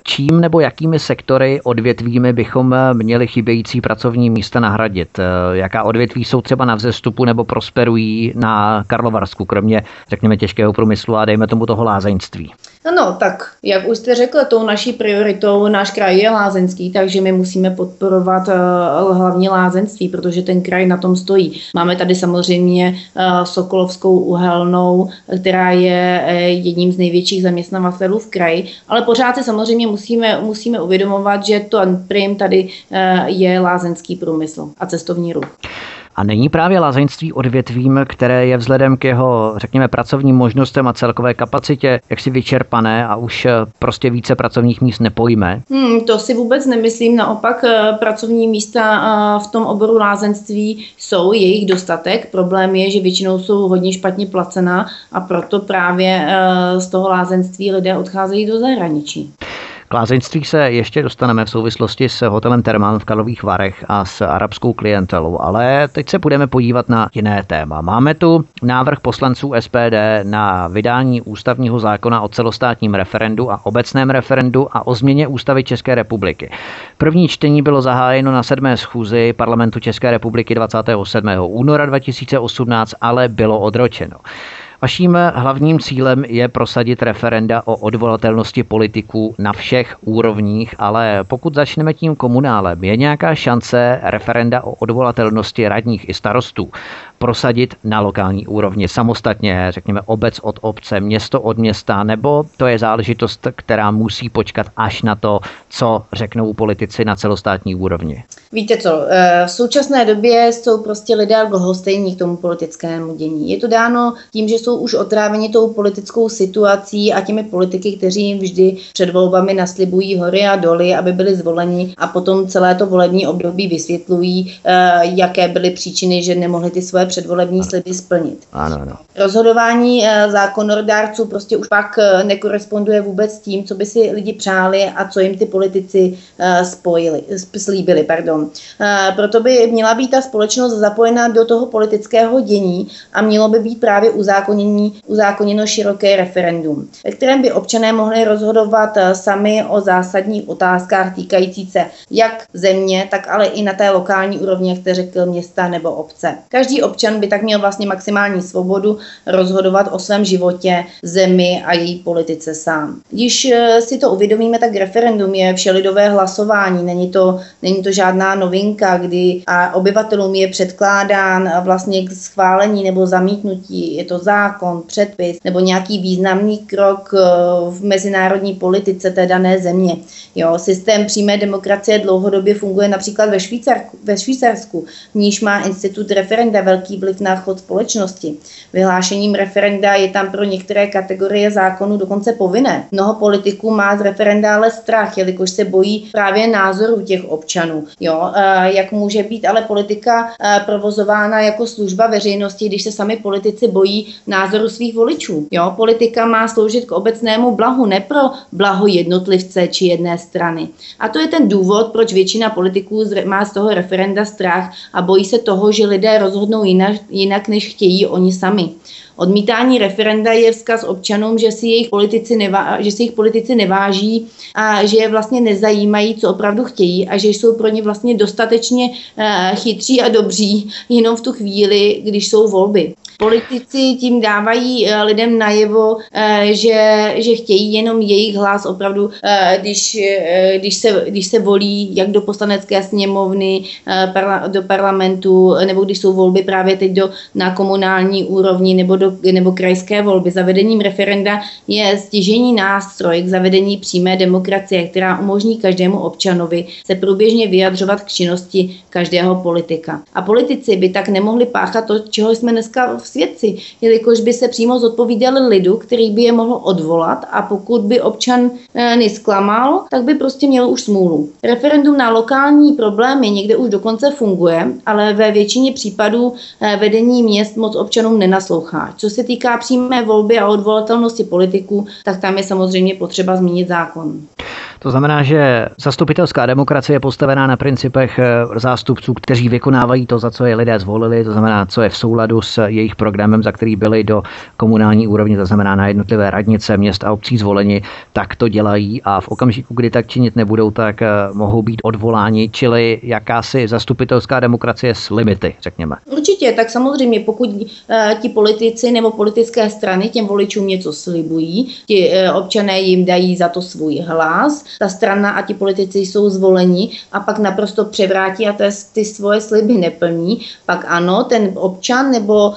Čím nebo jakými sektory odvětvími bychom měli chybějící pracovní místa nahradit? Jaká odvětví jsou třeba na vzestupu nebo prosperují na Karlovarsku, kromě, řekněme, těžkého průmyslu a dejme tomu toho lázeňství? No, tak jak už jste řekl, tou naší prioritou náš kraj je lázeňský, takže my musíme podporovat uh, hlavně lázeňství, protože ten kraj na tom stojí. Máme tady samozřejmě uh, Sokolovskou uhelnou, která je uh, jedním z největších zaměstnavatelů v kraji, ale pořád si samozřejmě musíme, musíme uvědomovat, že to prim tady uh, je lázeňský průmysl a cestovní ruch. A není právě lázeňství odvětvím, které je vzhledem k jeho, řekněme, pracovním možnostem a celkové kapacitě jaksi vyčerpané a už eh, prostě více pracovních míst nepojme? Hmm, to si vůbec nemyslím. Naopak eh, pracovní místa eh, v tom oboru lázeňství jsou, jejich dostatek. Problém je, že většinou jsou hodně špatně placená a proto právě z toho lázeňství lidé odcházejí do zahraničí. K lázeňství se ještě dostaneme v souvislosti s hotelem Termán v Karlových Varech a s arabskou klientelou, ale teď se budeme podívat na jiné téma. Máme tu návrh poslanců SPD na vydání ústavního zákona o celostátním referendu a obecném referendu a o změně ústavy České republiky. První čtení bylo zahájeno na sedmé schůzi parlamentu České republiky 27. února 2018, ale bylo odročeno. Vaším hlavním cílem je prosadit referenda o odvolatelnosti politiků na všech úrovních, ale pokud začneme tím komunálem, je nějaká šance referenda o odvolatelnosti radních i starostů prosadit na lokální úrovni samostatně, řekněme obec od obce, město od města, nebo to je záležitost, která musí počkat až na to, co řeknou politici na celostátní úrovni? Víte co, eh, v současné době jsou prostě lidé lhostejní k tomu politickému dění. Je to dáno tím, že jsou už otráveni tou politickou situací a těmi politiky, kteří jim vždy před volbami naslibují hory a doly, aby byli zvoleni a potom celé to volební období vysvětlují, eh, jaké byly příčiny, že nemohli ty svoje předvolební sliby splnit. Ano, ano. Rozhodování eh, zákonodárců prostě už pak nekoresponduje vůbec s tím, co by si lidi přáli a co jim ty politici spojili, slíbili. Pardon. Eh, proto by měla být ta společnost zapojena do toho politického dění a mělo by být právě uzákonění, uzákoněno široké referendum, ve kterém by občané mohli rozhodovat eh, sami o zásadních otázkách týkající se jak země, tak ale i na té lokální úrovni, jak jste řekl, města nebo obce. Každý občan by tak měl vlastně maximální svobodu rozhodovat o svém životě, zemi a její politice sám. Když eh, si to uvědomíme, tak referendum je všelidové hlasování, není to, není to žádná novinka, kdy a obyvatelům je předkládán vlastně k schválení nebo zamítnutí. Je to zákon, předpis nebo nějaký významný krok eh, v mezinárodní politice té dané země. Jo, systém přímé demokracie dlouhodobě funguje například ve, Švýcarsku, ve Švýcarsku, v níž má institut referenda velký vliv na chod společnosti. Vyhlášením referenda je tam pro některé kategorie zákonů dokonce povinné. Mnoho politiků má z referenda ale strach, jelikož se bojí právě názorů těch občanů. Jo, Eh, jak může být ale politika eh, provozována jako služba veřejnosti, když se sami politici bojí názoru svých voličů. Jo, politika má sloužit k obecnému blahu, ne pro blaho jednotlivce či jedné strany. A to je ten důvod, proč většina politiků má z toho referenda strach a bojí se toho, že lidé rozhodnou jinak, jinak než chtějí oni sami. Odmítání referenda je vzkaz občanům, že si jejich politici, nevá, že si jejich politici neváží a že je vlastně nezajímají, co opravdu chtějí a že jsou pro ně vlastně dostatečně uh, chytří a dobří jenom v tu chvíli, když jsou volby. Politici tím dávají uh, lidem najevo, uh, že, že chtějí jenom jejich hlas opravdu, uh, když, když, se, když se volí jak do poslanecké sněmovny, do parlamentu, nebo když jsou volby právě teď do, na komunální úrovni nebo do nebo krajské volby. Zavedením referenda je stěžení nástroj k zavedení přímé demokracie, která umožní každému občanovi se průběžně vyjadřovat k činnosti každého politika. A politici by tak nemohli páchat to, čeho jsme dneska v svědci, jelikož by se přímo zodpovídali lidu, který by je mohl odvolat a pokud by občan e, nesklamal, tak by prostě měl už smůlu. Referendum na lokální problémy někde už dokonce funguje, ale ve většině případů e, vedení měst moc občanům nenaslouchá. Co se týká přímé volby a odvolatelnosti politiků, tak tam je samozřejmě potřeba změnit zákon. To znamená, že zastupitelská demokracie je postavená na principech eh, zástupců, kteří vykonávají to, za co je lidé zvolili, to znamená, co je v souladu s jejich programem, za který byli do komunální úrovně, to znamená na jednotlivé radnice měst a obcí zvoleni, tak to dělají a v okamžiku, kdy tak činit nebudou, tak eh, mohou být odvoláni, čili jakási zastupitelská demokracie s limity, řekněme. Určitě, tak samozřejmě, pokud uh, ti politici nebo politické strany těm voličům něco slibují, ti občané jim dají za to svůj hlas, ta strana a ti politici jsou zvoleni a pak naprosto převrátí a ty svoje sliby neplní, pak ano, ten občan nebo uh,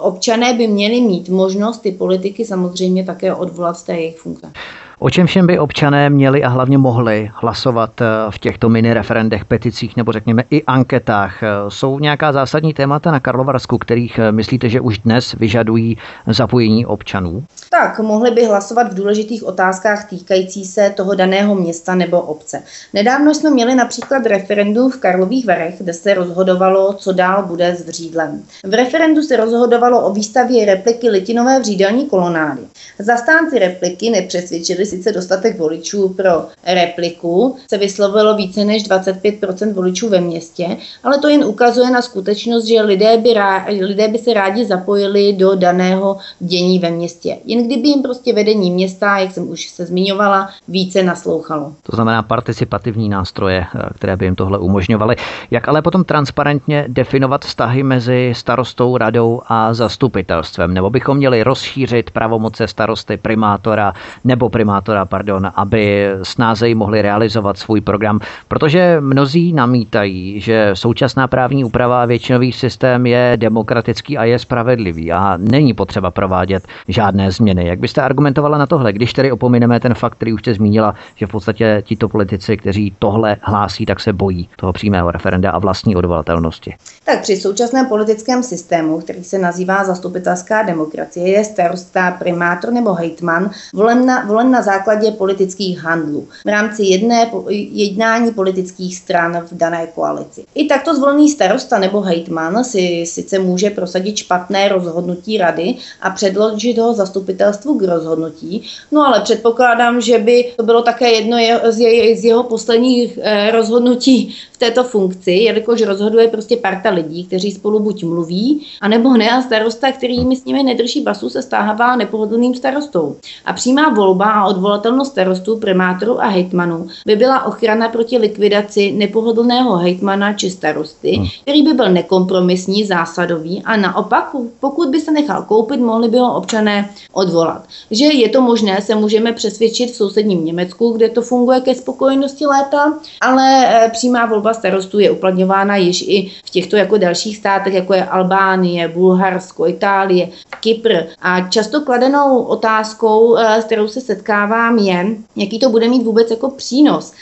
občané by měli mít možnost ty politiky samozřejmě také odvolat z té jejich funkce. O čem všem by občané měli a hlavně mohli hlasovat eh, v těchto mini referendech, peticích nebo řekněme i anketách? Eh, jsou nějaká zásadní témata na Karlovarsku, kterých eh, myslíte, že už dnes vyžadují zapojení občanů? Tak, mohli by hlasovat v důležitých otázkách týkající se toho daného města nebo obce. Nedávno jsme měli například referendum v Karlových Varech, kde se rozhodovalo, co dál bude s vřídlem. V referendu se rozhodovalo o výstavě repliky litinové vřídelní kolonády. Zastánci repliky nepřesvědčili sice dostatek voličů pro repliku, se vyslovilo více než 25% voličů ve městě, ale to jen ukazuje na skutečnost, že lidé by, rá, lidé by se rádi zapojili do daného dění ve městě. Jen kdyby jim prostě vedení města, jak jsem už se zmiňovala, více naslouchalo. To znamená participativní nástroje, eh, které by jim tohle umožňovaly. Jak ale potom transparentně definovat vztahy mezi starostou, radou a zastupitelstvem? Nebo bychom měli rozšířit pravomoce starosty, primátora nebo primátora primátora, pardon, aby snázeji mohli realizovat svůj program, protože mnozí namítají, že současná právní úprava a většinový systém je demokratický a je spravedlivý a není potřeba provádět žádné změny. Jak byste argumentovala na tohle, když tedy opomineme ten fakt, který už jste zmínila, že v podstatě tito politici, kteří tohle hlásí, tak se bojí toho přímého referenda a vlastní odvolatelnosti? Tak při současném politickém systému, který se nazývá zastupitelská demokracie, je starosta, primátor nebo hejtman volen na, volen na základě politických handlů v rámci jedné jednání politických stran v dané koalici. I takto zvolený starosta nebo hejtman si sice může prosadit špatné rozhodnutí rady a předložit ho zastupitelstvu k rozhodnutí, no ale předpokládám, že by to bylo také jedno z, je, z jeho posledních eh, rozhodnutí v této funkci, jelikož rozhoduje prostě parta lidí, kteří spolu buď mluví, anebo ne a starosta, který mi s nimi nedrží basu, se stává nepohodlným starostou. A přímá volba a odvolatelnost starostů, primátorů a hejtmanů by byla ochrana proti likvidaci nepohodlného hejtmana či starosty, hmm. který by byl nekompromisní, zásadový a naopak, pokud by se nechal koupit, mohli by ho občané odvolat. Že je to možné, se můžeme přesvědčit v sousedním Německu, kde to funguje ke spokojenosti léta, ale eh, přímá volba starostů je uplatňována již i v těchto jako dalších státech, jako je Albánie, Bulharsko, Itálie, Kypr. A často kladenou otázkou, eh, s kterou se setkává obávám je, jaký to bude mít vůbec jako přínos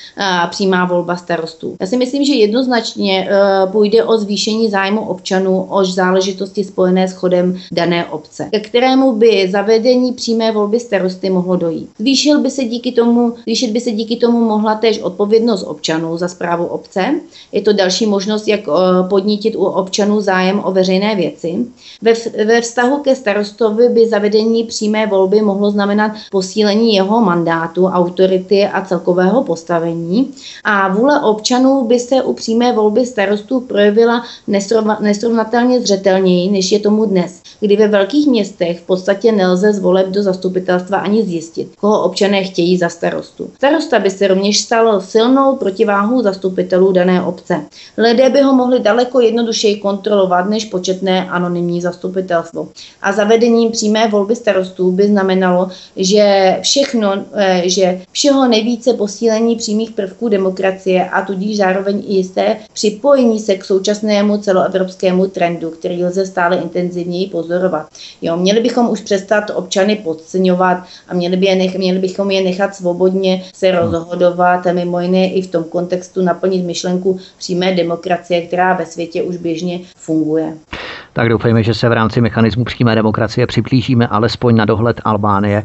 přímá volba starostů. Já si myslím, že jednoznačně uh, půjde o zvýšení zájmu občanů o záležitosti spojené s chodem dané obce, ke kterému by zavedení přímé volby starosty mohlo dojít. Zvýšil by se díky tomu, zvýšit by se díky tomu mohla též odpovědnost občanů za zprávu obce. Je to další možnost, jak uh, podnítit u občanů zájem o veřejné věci. Ve, ve vztahu ke starostovi by zavedení přímé volby mohlo znamenat posílení jeho mandátu, autority a celkového postavení. A vůle občanů by se u přímé volby starostů projevila nesrovnatelně zřetelněji, než je tomu dnes, kdy ve velkých městech v podstatě nelze z voleb do zastupitelstva ani zjistit, koho občané chtějí za starostu. Starosta by se rovněž stal silnou protiváhou zastupitelů dané obce. Lidé by ho mohli daleko jednodušeji kontrolovat než početné anonymní zastupitelstvo. A zavedením přímé volby starostů by znamenalo, že všechno eh, že všeho nejvíce posílení přímých prvků demokracie a tudíž zároveň i jisté připojení se k současnému celoevropskému trendu, který lze stále intenzivněji pozorovat. Jo, měli bychom už přestat občany podceňovat a měli, by je nech, měli bychom je nechat svobodně se hmm. rozhodovat a mimo jiné i v tom kontextu naplnit myšlenku přímé demokracie, která ve světě už běžně funguje. Tak doufejme, že se v rámci mechanismu přímé demokracie přiblížíme alespoň na dohled Albánie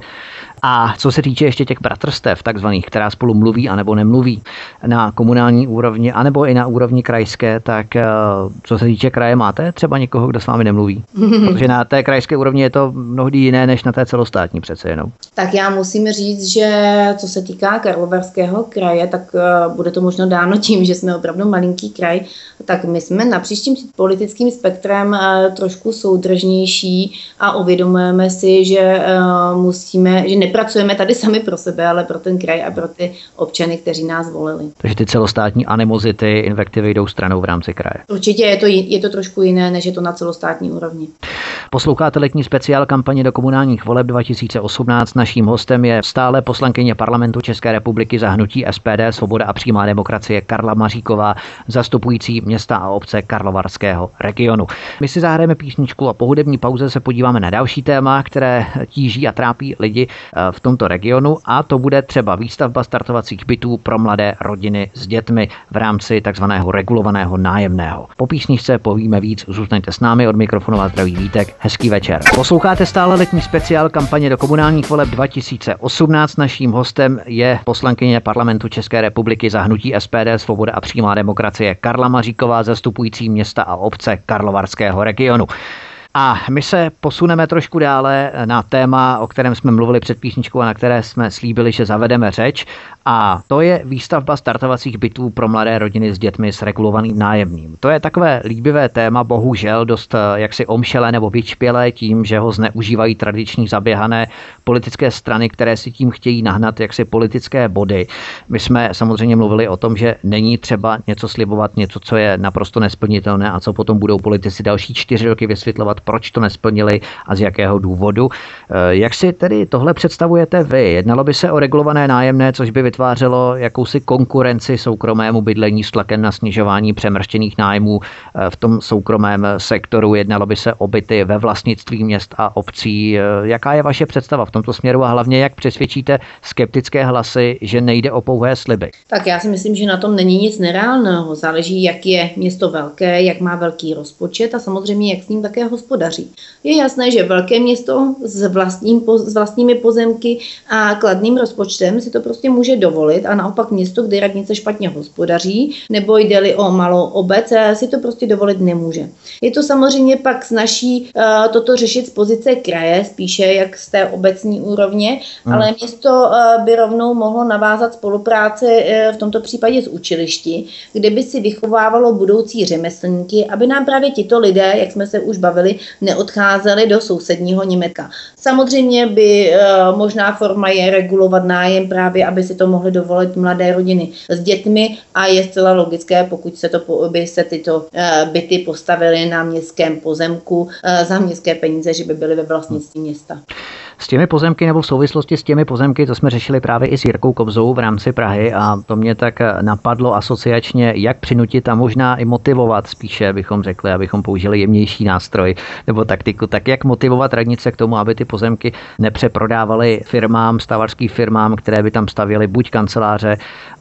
A co se týče ještě těch bratrstev, takzvaných, která spolu mluví anebo nemluví na komunální úrovni, anebo i na úrovni krajské, tak eh, co se týče kraje, máte třeba někoho, kdo s vámi nemluví? [laughs] Protože na té krajské úrovni je to mnohdy jiné než na té celostátní přece jenom. Tak já musím říct, že co se týká Karlovarského kraje, tak uh, bude to možno dáno tím, že jsme opravdu malinký kraj, tak my jsme na příštím politickým spektrem uh, trošku soudržnější a uvědomujeme si, že musíme, že nepracujeme tady sami pro sebe, ale pro ten kraj a pro ty občany, kteří nás volili. Takže ty celostátní animozity, invektivy jdou stranou v rámci kraje. Určitě je to, je to trošku jiné, než je to na celostátní úrovni. Posloucháte letní speciál kampaně do komunálních voleb 2018. Naším hostem je stále poslankyně parlamentu České republiky za hnutí SPD Svoboda a přímá demokracie Karla Maříková, zastupující města a obce Karlovarského regionu. My si zahrajeme písničku a po hudební pauze se podíváme na další téma, které tíží a trápí lidi v tomto regionu a to bude třeba výstavba startovacích bytů pro mladé rodiny s dětmi v rámci takzvaného regulovaného nájemného. Po písničce povíme víc, zůstaňte s námi od mikrofonu a zdraví Vítek. Hezký večer. Posloucháte stále letní speciál kampaně do komunálních voleb 2018. Naším hostem je poslankyně parlamentu České republiky za hnutí SPD Svoboda a přímá demokracie Karla Maříková, zastupující města a obce Karlovarského regionu. A my se posuneme trošku dále na téma, o kterém jsme mluvili před písničkou a na které jsme slíbili, že zavedeme řeč. A to je výstavba startovacích bytů pro mladé rodiny s dětmi s regulovaným nájemným. To je takové líbivé téma, bohužel dost eh, jaksi omšelé nebo vyčpělé tím, že ho zneužívají tradiční zaběhané politické strany, které si tím chtějí nahnat jaksi politické body. My jsme samozřejmě mluvili o tom, že není třeba něco slibovat, něco, co je naprosto nesplnitelné a co potom budou politici další čtyři roky vysvětlovat, proč to nesplnili a z jakého důvodu. Eh, jak si tedy tohle představujete vy? Jednalo by se o regulované nájemné, což by vytvářelo jakousi konkurenci soukromému bydlení s tlakem na snižování přemrštěných nájmů eh, v tom soukromém sektoru. Jednalo by se o byty ve vlastnictví měst a obcí. Eh, jaká je vaše představa v tomto směru a hlavně jak přesvědčíte skeptické hlasy, že nejde o pouhé sliby? Tak já si myslím, že na tom není nic nereálného. Záleží, jak je město velké, jak má velký rozpočet a samozřejmě, jak s ním také hospodaří. Je jasné, že velké město s, vlastním, s vlastními pozemky a kladným rozpočtem si to prostě může dovolit a naopak město, kde radnice špatně hospodaří, nebo jde-li o malou obec, eh, si to prostě dovolit nemůže. Je to samozřejmě pak snaží uh, toto řešit z pozice kraje, spíše jak z té obecní úrovně, hmm. ale město uh, by rovnou mohlo navázat spolupráce uh, v tomto případě s učilišti, kde by si vychovávalo budoucí řemeslníky, aby nám právě tito lidé, jak jsme se už bavili, neodcházeli do sousedního Německa. Samozřejmě by možná forma je regulovat nájem právě, aby si to mohly dovolit mladé rodiny s dětmi a je zcela logické, pokud se to, by se tyto byty postavily na městském pozemku za městské peníze, že by byly ve vlastnictví města. S těmi pozemky nebo v souvislosti s těmi pozemky, to jsme řešili právě i s Jirkou Kobzou v rámci Prahy a to mě tak napadlo asociačně, jak přinutit a možná i motivovat spíše, bychom řekli, abychom použili jemnější nástroj nebo taktiku, tak jak motivovat radnice k tomu, aby ty pozemky nepřeprodávaly firmám, stavarským firmám, které by tam stavěly buď kanceláře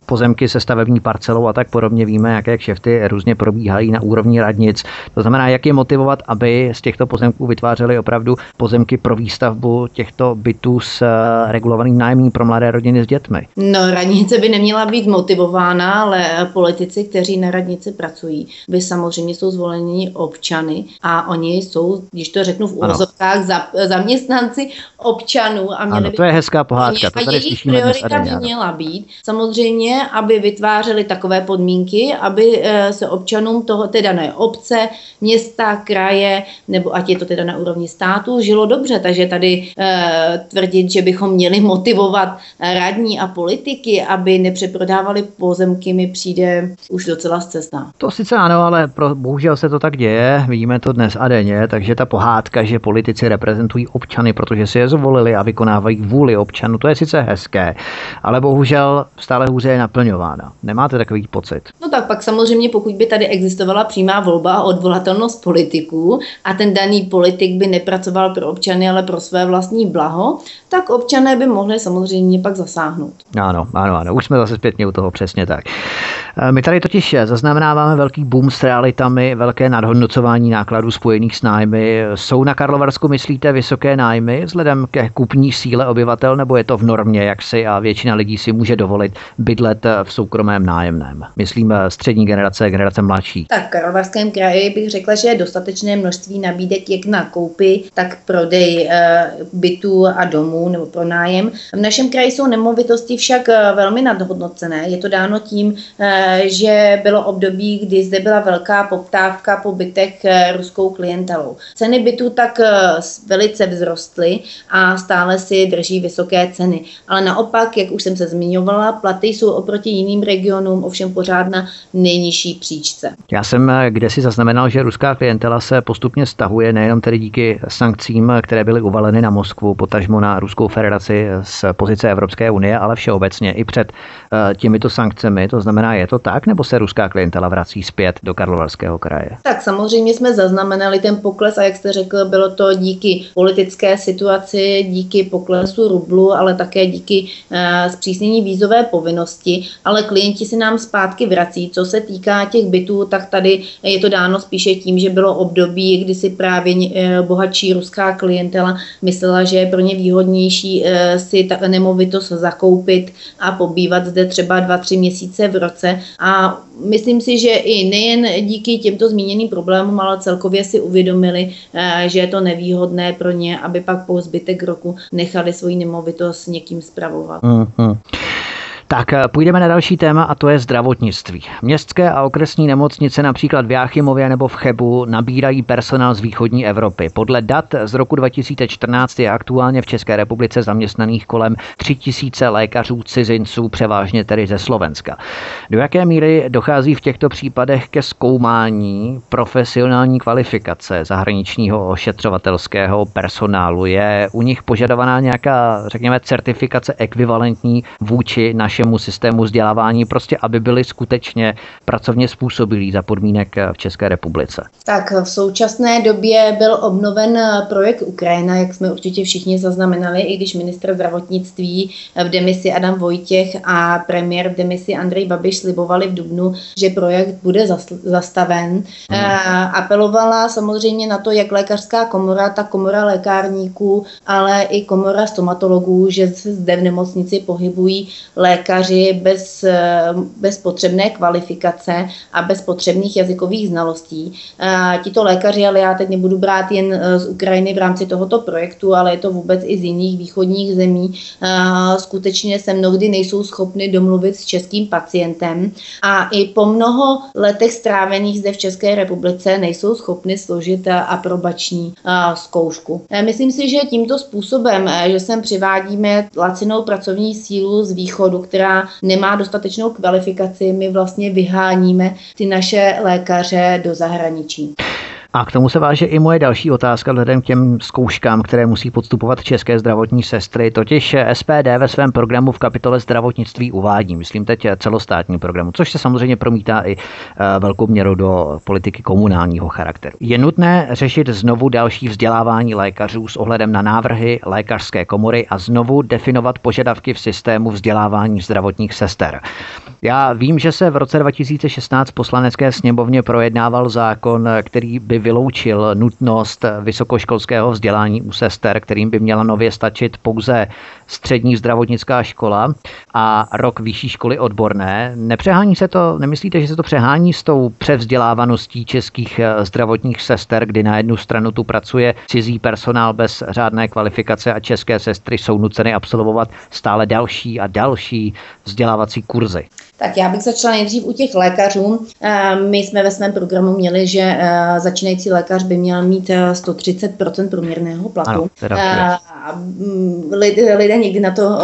pozemky se stavební parcelou a tak podobně. Víme, jaké kšefty různě probíhají na úrovni radnic. To znamená, jak je motivovat, aby z těchto pozemků vytvářely opravdu pozemky pro výstavbu těchto bytů s eh, regulovaným nájemním pro mladé rodiny s dětmi. No, radnice by neměla být motivována, ale politici, kteří na radnici pracují, by samozřejmě jsou zvoleni občany a oni jsou, když to řeknu v úvozovkách, za, zaměstnanci občanů. A měli ano, to je hezká pohádka. To tady jejich priorita by měla být samozřejmě aby vytvářely takové podmínky, aby eh, se občanům toho té dané obce, města, kraje, nebo ať je to teda na úrovni státu, žilo dobře. Takže tady e, tvrdit, že bychom měli motivovat radní a politiky, aby nepřeprodávali pozemky, mi přijde už docela zcestná. To sice ano, ale pro, bohužel se to tak děje, vidíme to dnes a denně, takže ta pohádka, že politici reprezentují občany, protože si je zvolili a vykonávají vůli občanů, to je sice hezké, ale bohužel stále hůře je naplňována. Nemáte takový pocit? No tak pak samozřejmě, pokud by tady existovala přímá volba a odvolatelnost politiků a ten daný politik by nepracoval pro občany, ale pro své vlastní blaho, tak občané by mohli samozřejmě pak zasáhnout. Ano, ano, ano, už jsme zase zpětně u toho přesně tak. Eh, my tady totiž zaznamenáváme velký boom s realitami, velké nadhodnocování nákladů spojených s nájmy. Jsou na Karlovarsku, myslíte, vysoké nájmy vzhledem ke kupní síle obyvatel, nebo je to v normě, jak si a většina lidí si může dovolit bydlet v soukromém nájemném? Myslím eh, střední generace, generace mladší. Tak v Karlovarském kraji bych řekla, že je dostatečné množství nabídek jak na koupy, tak prodej e, bytů a domů nebo pro nájem. V našem kraji jsou nemovitosti však velmi nadhodnocené. Je to dáno tím, že bylo období, kdy zde byla velká poptávka po bytech eh, ruskou klientelou. Ceny bytů tak eh, velice vzrostly a stále si drží vysoké ceny. Ale naopak, jak už jsem se zmiňovala, platy jsou oproti jiným regionům ovšem pořád na nejnižší příčce. Já jsem eh, kde si zaznamenal, že ruská klientela se postupně stahuje nejenom tedy díky sankcím, které byly uvaleny na Moskvu, potažmo na Ruskou federaci z pozice Evropské unie, ale všeobecně i před těmito sankcemi. To znamená, je to tak, nebo se ruská klientela vrací zpět do Karlovarského kraje? Tak samozřejmě jsme zaznamenali ten pokles a jak jste řekl, bylo to díky politické situaci, díky poklesu rublu, ale také díky uh, zpřísnění vízové povinnosti, ale klienti si nám zpátky vrací. Co se týká těch bytů, tak tady je to dáno spíše tím, že bylo období, kdy si právě uh, bohatší ruská klientela myslela, že je pro ně výhodnější uh, si ta nemovitost zakoupit a pobývat zde třeba dva, tři měsíce v roce a myslím si, že i nejen díky těmto zmíněným problémům, ale celkově si uvědomili, eh, že je to nevýhodné pro ně, aby pak po zbytek roku nechali svoji nemovitost někým zpravovat. Mm-hmm. Tak eh, půjdeme na další téma a to je zdravotnictví. Městské a okresní nemocnice například v Jáchymově nebo v Chebu nabírají personál z východní Evropy. Podle dat z roku 2014 je aktuálně v České republice zaměstnaných kolem 3000 lékařů cizinců, převážně tedy ze Slovenska. Do jaké míry dochází v těchto případech ke zkoumání profesionální kvalifikace zahraničního ošetřovatelského personálu? Je u nich požadovaná nějaká, řekněme, certifikace ekvivalentní vůči našemu našemu systému vzdělávání, prostě aby byli skutečně pracovně způsobilí za podmínek v České republice? Tak v současné době byl obnoven projekt Ukrajina, jak jsme určitě všichni zaznamenali, i když ministr zdravotnictví v demisi Adam Vojtěch a premiér v demisi Andrej Babiš slibovali v Dubnu, že projekt bude zastaven. Hmm. Apelovala samozřejmě na to, jak lékařská komora, tak komora lékárníků, ale i komora stomatologů, že se zde v nemocnici pohybují lékaři lékaři bez, eh, bez potřebné kvalifikace a bez potřebných jazykových znalostí. Tito lékaři, ale já teď nebudu brát jen eh, z Ukrajiny v rámci tohoto projektu, ale je to vůbec i z jiných východních zemí, skutečně se mnohdy nejsou schopni domluvit s českým pacientem a i po mnoho letech strávených zde v České republice nejsou schopni složit eh, aprobační zkoušku. Myslím si, že tímto způsobem, že sem přivádíme lacinou pracovní sílu z východu, která nemá dostatečnou kvalifikaci, my vlastně vyháníme ty naše lékaře do zahraničí. A k tomu se váže i moje další otázka vzhledem k těm zkouškám, které musí podstupovat české zdravotní sestry. Totiž SPD ve svém programu v kapitole zdravotnictví uvádí, myslím teď celostátní programu, což se samozřejmě promítá i eh, velkou měrou do politiky komunálního charakteru. Je nutné řešit znovu další vzdělávání lékařů s ohledem na návrhy lékařské komory a znovu definovat požadavky v systému vzdělávání zdravotních sester. Já vím, že se v roce 2016 poslanecké sněmovně projednával zákon, který by vyloučil nutnost vysokoškolského vzdělání u sester, kterým by měla nově stačit pouze střední zdravotnická škola a rok vyšší školy odborné. Nepřehání se to, nemyslíte, že se to přehání s tou převzdělávaností českých eh, zdravotních sester, kdy na jednu stranu tu pracuje cizí personál bez řádné kvalifikace a české sestry jsou nuceny absolvovat stále další a další vzdělávací kurzy? Tak já bych začala nejdřív u těch lékařů. Eh, my jsme ve svém programu měli, že eh, začínající lékař by měl mít 130% průměrného platu. Ano, teda, lidé, lidé někdy na to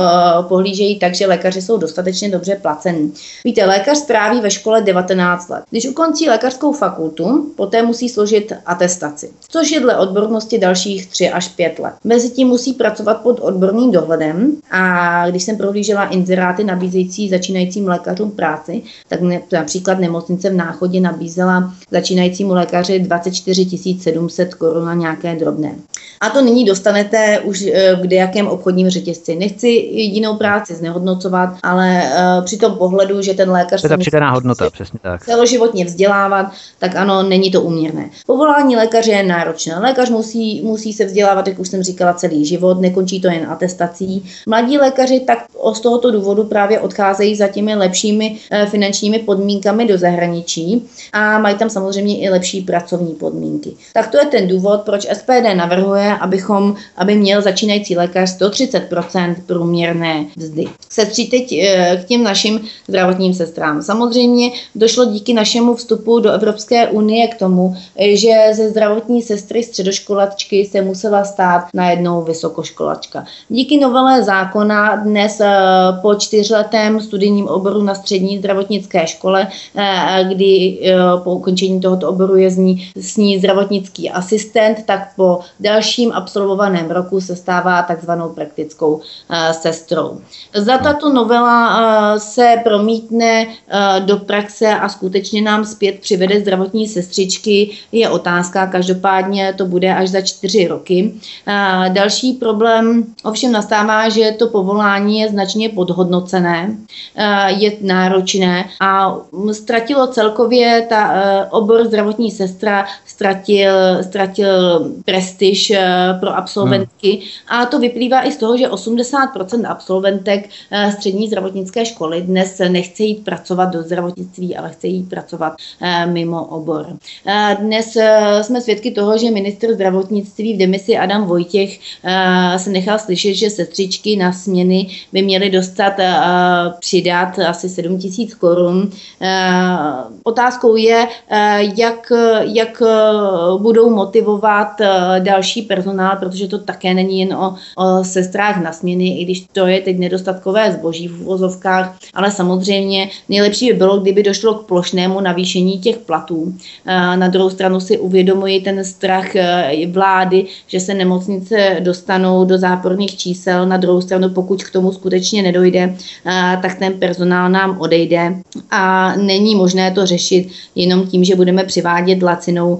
pohlížejí tak, že lékaři jsou dostatečně dobře placení. Víte, lékař stráví ve škole 19 let. Když ukončí lékařskou fakultu, poté musí složit atestaci, což je dle odbornosti dalších 3 až 5 let. Mezitím musí pracovat pod odborným dohledem a když jsem prohlížela inzeráty nabízející začínajícím lékařům práci, tak ne, například nemocnice v Náchodě nabízela začínajícímu lékaři 24 700 korun na nějaké drobné. A to nyní dostanete už kde jakém obchodním řetězci. Nechci jinou práci znehodnocovat, ale při tom pohledu, že ten lékař... To je ta přidaná hodnota, přesně tak. Celoživotně vzdělávat, tak ano, není to uměrné. Povolání lékaře je náročné. Lékař musí, musí se vzdělávat, jak už jsem říkala, celý život, nekončí to jen atestací. Mladí lékaři tak z tohoto důvodu právě odcházejí za těmi lepšími finančními podmínkami do zahraničí a mají tam samozřejmě i lepší pracovní podmínky. Tak to je ten důvod, proč SPD navrhuje, abychom, aby měl začínající lékař 130% průměrné vzdy. Setří teď eh, k těm našim zdravotním sestrám. Samozřejmě došlo díky našemu vstupu do Evropské unie k tomu, že ze zdravotní sestry středoškolačky se musela stát najednou vysokoškolačka. Díky novele zákona dnes eh, po čtyřletém studijním oboru na střední zdravotnické škole, eh, kdy po ukončení tohoto oboru je z ní, s ní zdravotnický asistent, tak po dalším absolvovaném roku se stává takzvanou praktickou uh, sestrou. Za tato novela se promítne do praxe a skutečně nám zpět přivede zdravotní sestřičky, je otázka, každopádně to bude až za čtyři roky. Další problém ovšem nastává, že to povolání je značně podhodnocené, je náročné a ztratilo celkově ta obor zdravotní sestra ztratil, ztratil prestiž eh, pro absolventky hmm. a to vyplývá i z toho, že 80% absolventek eh, střední zdravotnické školy dnes nechce jít pracovat do zdravotnictví, ale chce jít pracovat eh, mimo obor. Dnes jsme svědky toho, že minister zdravotnictví v demisi Adam Vojtěch se nechal slyšet, že sestřičky na směny by měly dostat přidat asi 7 tisíc korun. Otázkou je, jak, jak budou motivovat eh, další personál, protože to také není jen o, o sestrách na směny, i když to je teď nedostatkové zboží v uvozovkách, ale samozřejmě nejlepší by bylo, kdyby došlo k plošnému navýšení těch platů. Eh, na druhou stranu si uvědomuji ten strach eh, vlády, že se nemocnice dostanou do záporných čísel. Na druhou stranu, pokud k tomu skutečně nedojde, tak ten personál nám odejde a není možné to řešit jenom tím, že budeme přivádět lacinou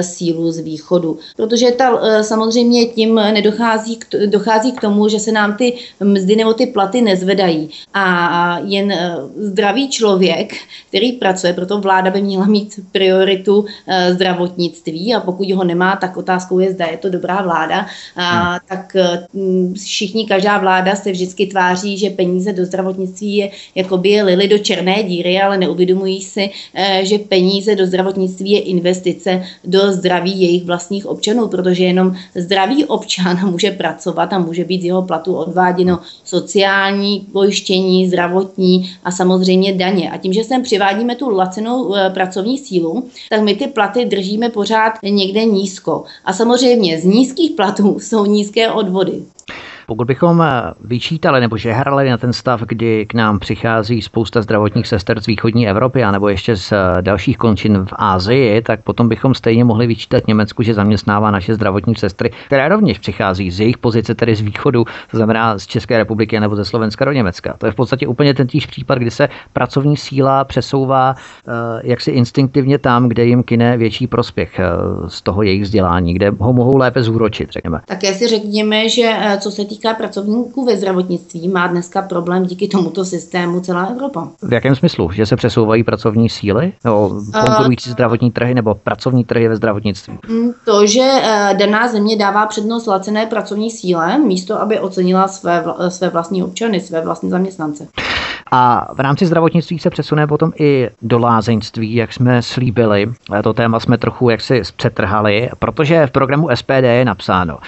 sílu z východu. Protože ta, eh, samozřejmě tím nedochází k, dochází k tomu, že se nám ty mzdy nebo ty platy nezvedají. A jen eh, zdravý člověk, který pracuje, proto vláda by měla mít prioritu eh, zdravotnictví a pokud ho nemá, tak otázkou je, zda je to dobrá vláda. A, hmm. tak všichni, každá vláda se vždycky tváří, že peníze do zdravotnictví je jakoby je lili do černé díry, ale neuvědomují si, že peníze do zdravotnictví je investice do zdraví jejich vlastních občanů, protože jenom zdravý občan [laughs] může pracovat a může být z jeho platu odváděno sociální pojištění, zdravotní a samozřejmě daně. A tím, že sem přivádíme tu lacenou eh, pracovní sílu, tak my ty platy držíme pořád někde nízko. A samozřejmě z nízkých platů [laughs] jsou nízké odvody. Pokud bychom eh, vyčítali nebo žehrali na ten stav, kdy k nám přichází spousta zdravotních sester z východní Evropy a nebo ještě z eh, dalších končin v Ázii, tak potom bychom stejně mohli vyčítat Německu, že zaměstnává naše zdravotní sestry, které rovněž přichází z jejich pozice, tedy z východu, to znamená z České republiky nebo ze Slovenska do Německa. To je v podstatě úplně ten týž případ, kdy se pracovní síla přesouvá uh, jaksi instinktivně tam, kde jim kine větší prospěch z toho jejich vzdělání, kde ho mohou lépe zúročit, řekněme. Také si řekněme, že co se týká týká pracovníků ve zdravotnictví, má dneska problém díky tomuto systému celá Evropa. V jakém smyslu? Že se přesouvají pracovní síly? Nebo konkurující uh, zdravotní trhy nebo pracovní trhy ve zdravotnictví? Mm, to, že eh, daná země dává přednost lacené pracovní síle, místo aby ocenila své, své vlastní občany, své vlastní zaměstnance. A v rámci zdravotnictví se přesune potom i do lázeňství, jak jsme slíbili. To téma jsme trochu jaksi přetrhali, protože v programu SPD je napsáno,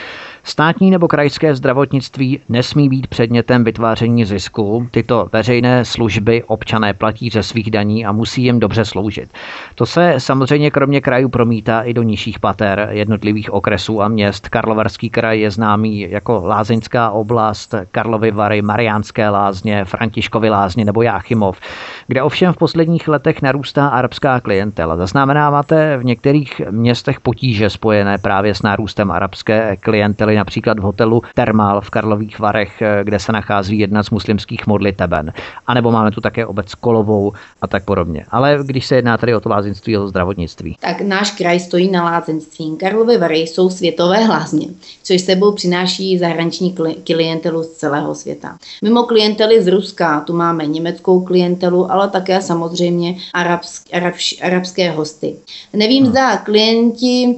Státní nebo krajské zdravotnictví nesmí být předmětem vytváření zisku. Tyto veřejné služby občané platí ze svých daní a musí jim dobře sloužit. To se samozřejmě kromě krajů promítá i do nižších pater jednotlivých okresů a měst. Karlovarský kraj je známý jako lázeňská oblast, Karlovy Vary, Mariánské lázně, Františkovy lázně nebo Jáchymov, kde ovšem v posledních letech narůstá arabská klientela. Zaznamenáváte v některých městech potíže spojené právě s nárůstem arabské klientely například v hotelu Termal v Karlových Varech, eh, kde se nachází jedna z muslimských modliteben. A nebo máme tu také obec Kolovou a tak podobně. Ale když se jedná tady o to lázeňství, o zdravotnictví. Tak náš kraj stojí na lázeňství. Karlovy Vary jsou světové lázně, což sebou přináší zahraniční klientelu z celého světa. Mimo klientely z Ruska tu máme německou klientelu, ale také samozřejmě arabsk, arabš, arabské hosty. Nevím, hmm. zda klienti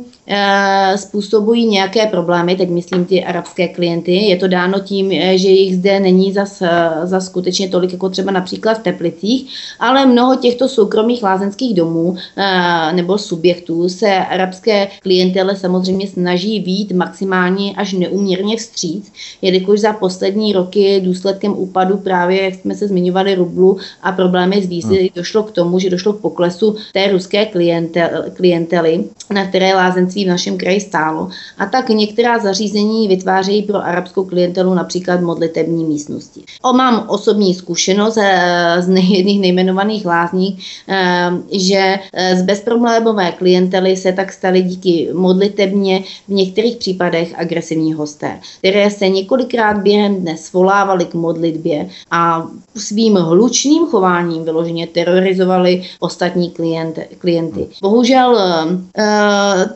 způsobují nějaké problémy, teď myslím ty arabské klienty. Je to dáno tím, eh, že jich zde není za, eh, za skutečně tolik, jako třeba například v Teplicích, ale mnoho těchto soukromých lázeňských domů nebo subjektů se arabské klientele samozřejmě snaží být maximálně až neuměrně vstříc, jelikož za poslední roky důsledkem úpadu právě, jak jsme se zmiňovali, rublu a problémy s vízy hmm. došlo k tomu, že došlo k poklesu té ruské klientely, na které lázeňství v našem kraji stálo a tak některá zařízení vytvářejí pro arabskou klientelu například modlitební místnosti. O, mám osobní zkušenost eh, z jedných nejmenovaných lázní, eh, že eh, z bezproblémové klientely se tak staly díky modlitebně v některých případech agresivní hosté, které se několikrát během dne svolávali k modlitbě a svým hlučným chováním vyloženě terorizovali ostatní klient, klienty. Bohužel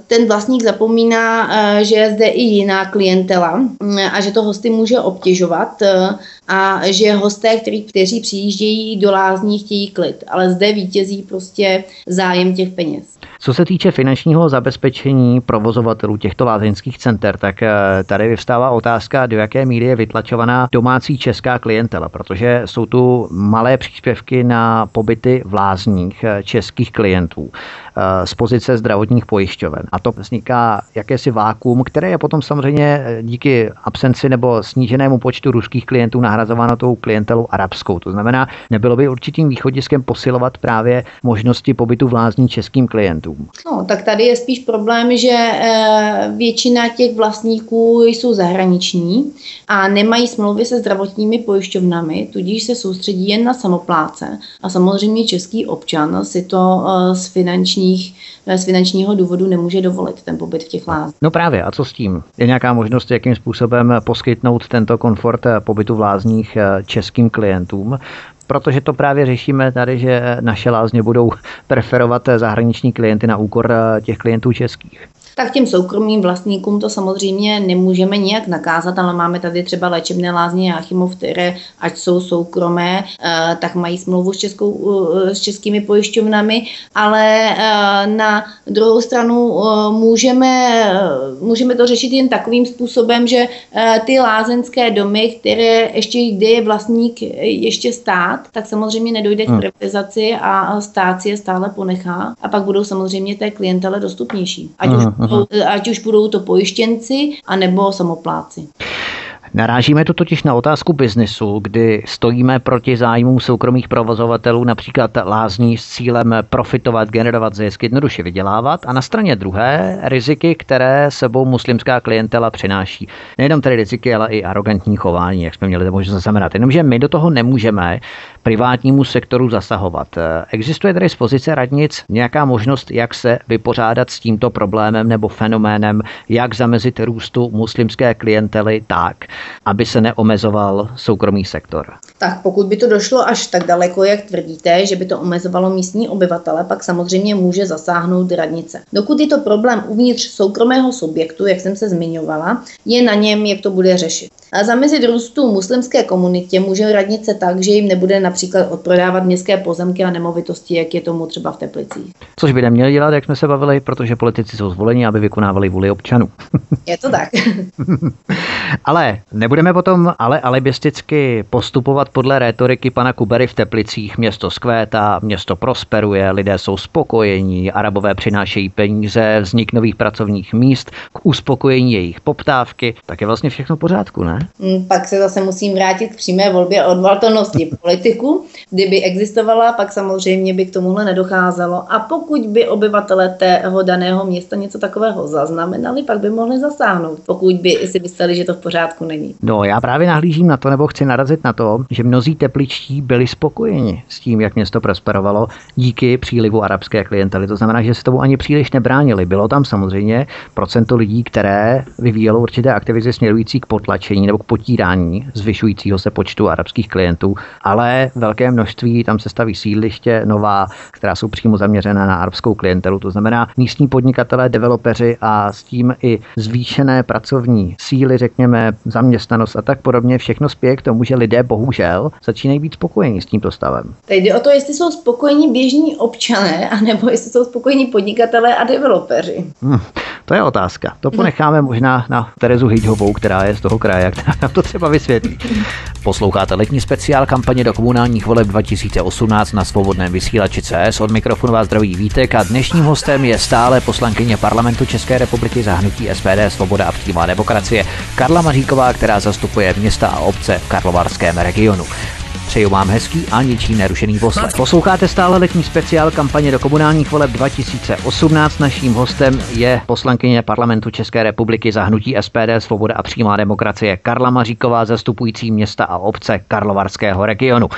ten vlastník zapomíná, eh, že je zde i jiná klientela mm, a že to hosty může obtěžovat eh, a že hosté, který, kteří přijíždějí do lázní, chtějí klid, ale zde vítězí prostě zájem těch peněz. Co se týče finančního zabezpečení provozovatelů těchto lázeňských center, tak eh, tady vyvstává otázka, do jaké míry je vytlačovaná domácí česká klientela, protože jsou tu malé příspěvky na pobyty v lázních českých klientů. Eh, z pozice zdravotních pojišťoven. A to vzniká jakési vákuum, které je potom samozřejmě eh, díky absenci nebo sníženému počtu ruských klientů nahrazováno tou klientelou arabskou. To znamená, nebylo by určitým východiskem posilovat právě možnosti pobytu vlázní českým klientům. No, tak tady je spíš problém, že eh, většina těch vlastníků jsou zahraniční a nemají smlouvy se zdravotními pojišťovnami, tudíž se soustředí jen na samopláce. A samozřejmě český občan si to z finanční finančních, eh, z finančního důvodu nemůže dovolit ten pobyt v těch lázních. No právě, a co s tím? Je nějaká možnost, jakým způsobem poskytnout tento komfort eh, pobytu v lázních eh, českým klientům? protože to právě řešíme tady, že naše lázně budou [laughs] preferovat zahraniční klienty na úkor těch klientů českých tak těm soukromým vlastníkům to samozřejmě nemůžeme nijak nakázat, ale máme tady třeba léčebné lázně Jáchymov, které ať jsou soukromé, eh, tak mají smlouvu s, českou, eh, s českými pojišťovnami, ale eh, na druhou stranu můžeme, můžeme to řešit jen takovým způsobem, že ty lázeňské domy, které ještě kde je vlastník ještě stát, tak samozřejmě nedojde k hmm. privatizaci a stát si je stále ponechá a pak budou samozřejmě té klientele dostupnější. Ať už uh-huh. ať už budou to pojištěnci, anebo samopláci. Narážíme tu totiž na otázku biznesu, kdy stojíme proti zájmům soukromých provozovatelů, například lázní s cílem profitovat, generovat zisk, jednoduše vydělávat a na straně druhé riziky, které sebou muslimská klientela přináší. Nejenom tedy riziky, ale i arrogantní chování, jak jsme měli to možnost zaznamenat. Jenomže my do toho nemůžeme privátnímu sektoru zasahovat. Existuje tedy z pozice radnic nějaká možnost, jak se vypořádat s tímto problémem nebo fenoménem, jak zamezit růstu muslimské klientely tak, aby se neomezoval soukromý sektor? Tak pokud by to došlo až tak daleko, jak tvrdíte, že by to omezovalo místní obyvatele, pak samozřejmě může zasáhnout radnice. Dokud je to problém uvnitř soukromého subjektu, jak jsem se zmiňovala, je na něm, jak to bude řešit. A zamezit růstu muslimské komunitě může radnice tak, že jim nebude například odprodávat městské pozemky a nemovitosti, jak je tomu třeba v Teplicích. Což by neměli dělat, jak jsme se bavili, protože politici jsou zvoleni, aby vykonávali vůli občanů. [laughs] Je to tak. [laughs] ale nebudeme potom ale alibisticky postupovat podle rétoriky pana Kubery v Teplicích. Město skvétá, město prosperuje, lidé jsou spokojení, arabové přinášejí peníze, vznik nových pracovních míst, k uspokojení jejich poptávky, tak je vlastně všechno v pořádku, ne? Mm, pak se zase musím vrátit k přímé volbě odvolatelnosti politiku. Kdyby existovala, pak samozřejmě by k tomuhle nedocházelo. A pokud by obyvatele tého daného města něco takového zaznamenali, pak by mohli zasáhnout, pokud by si mysleli, že to v pořádku není. No, já právě nahlížím na to, nebo chci narazit na to, že mnozí tepličtí byli spokojeni s tím, jak město prosperovalo díky přílivu arabské klientely. To znamená, že se tomu ani příliš nebránili. Bylo tam samozřejmě procento lidí, které vyvíjelo určité aktivity směrující k potlačení nebo k potírání zvyšujícího se počtu arabských klientů, ale velké množství tam se staví sídliště nová, která jsou přímo zaměřená na arabskou klientelu. To znamená místní podnikatelé, developeři a s tím i zvýšené pracovní síly, řekněme, zaměstnanost a tak podobně, všechno spěje k tomu, že lidé bohužel začínají být spokojení s tímto stavem. Teď jde o to, jestli jsou spokojení běžní občané, anebo jestli jsou spokojení podnikatelé a developeři. Hmm, to je otázka. To ponecháme možná na Terezu Hyďhovou, která je z toho kraje, která [laughs] nám to třeba vysvětlí. Posloucháte letní speciál kampaně do komunálních voleb 2018 na svobodném vysílači CS. Od mikrofonu vás zdraví Vítek a dnešním hostem je stále poslankyně parlamentu České republiky za hnutí SPD Svoboda a přímá demokracie Karla Maříková, která zastupuje města a obce v Karlovarském regionu. Přeju vám hezký a ničím nerušený poslech. Posloucháte stále letní speciál kampaně do komunálních voleb 2018. Naším hostem je poslankyně parlamentu České republiky za hnutí SPD Svoboda a přímá demokracie Karla Maříková, zastupující města a obce Karlovarského regionu.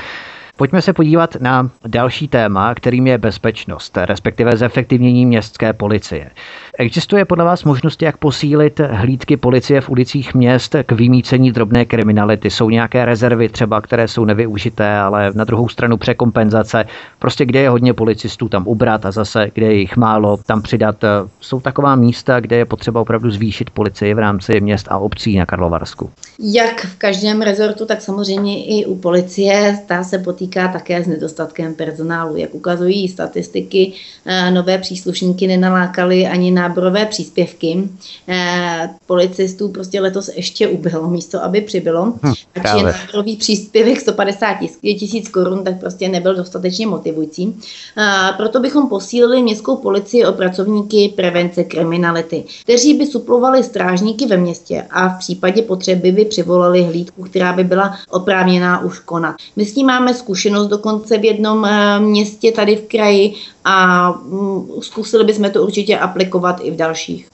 Pojďme se podívat na další téma, kterým je bezpečnost, respektive zefektivnění městské policie. Existuje podle vás možnost, jak posílit hlídky policie v ulicích měst k vymícení drobné kriminality? Jsou nějaké rezervy třeba, které jsou nevyužité, ale na druhou stranu překompenzace? Prostě kde je hodně policistů, tam ubrat a zase, kde je jich málo, tam přidat. Jsou taková místa, kde je potřeba opravdu zvýšit policii v rámci měst a obcí na Karlovarsku? Jak v každém rezortu, tak samozřejmě i u policie ta se potýká také s nedostatkem personálu. Jak ukazují statistiky, eh, nové příslušníky nenalákali ani náborové příspěvky. Eh, policistů prostě letos ještě ubylo místo, aby přibylo. Hm, Takže náborový příspěvek 150 tisíc korun tak prostě nebyl dostatečně motivující. Eh, proto bychom posílili městskou policii o pracovníky prevence kriminality, kteří by suplovali strážníky ve městě a v případě potřeby by přivolali hlídku, která by byla oprávněná už konat. My s tím máme zkušenost dokonce v jednom eh, městě tady v kraji a mm, zkusili bychom to určitě aplikovat i v dalších.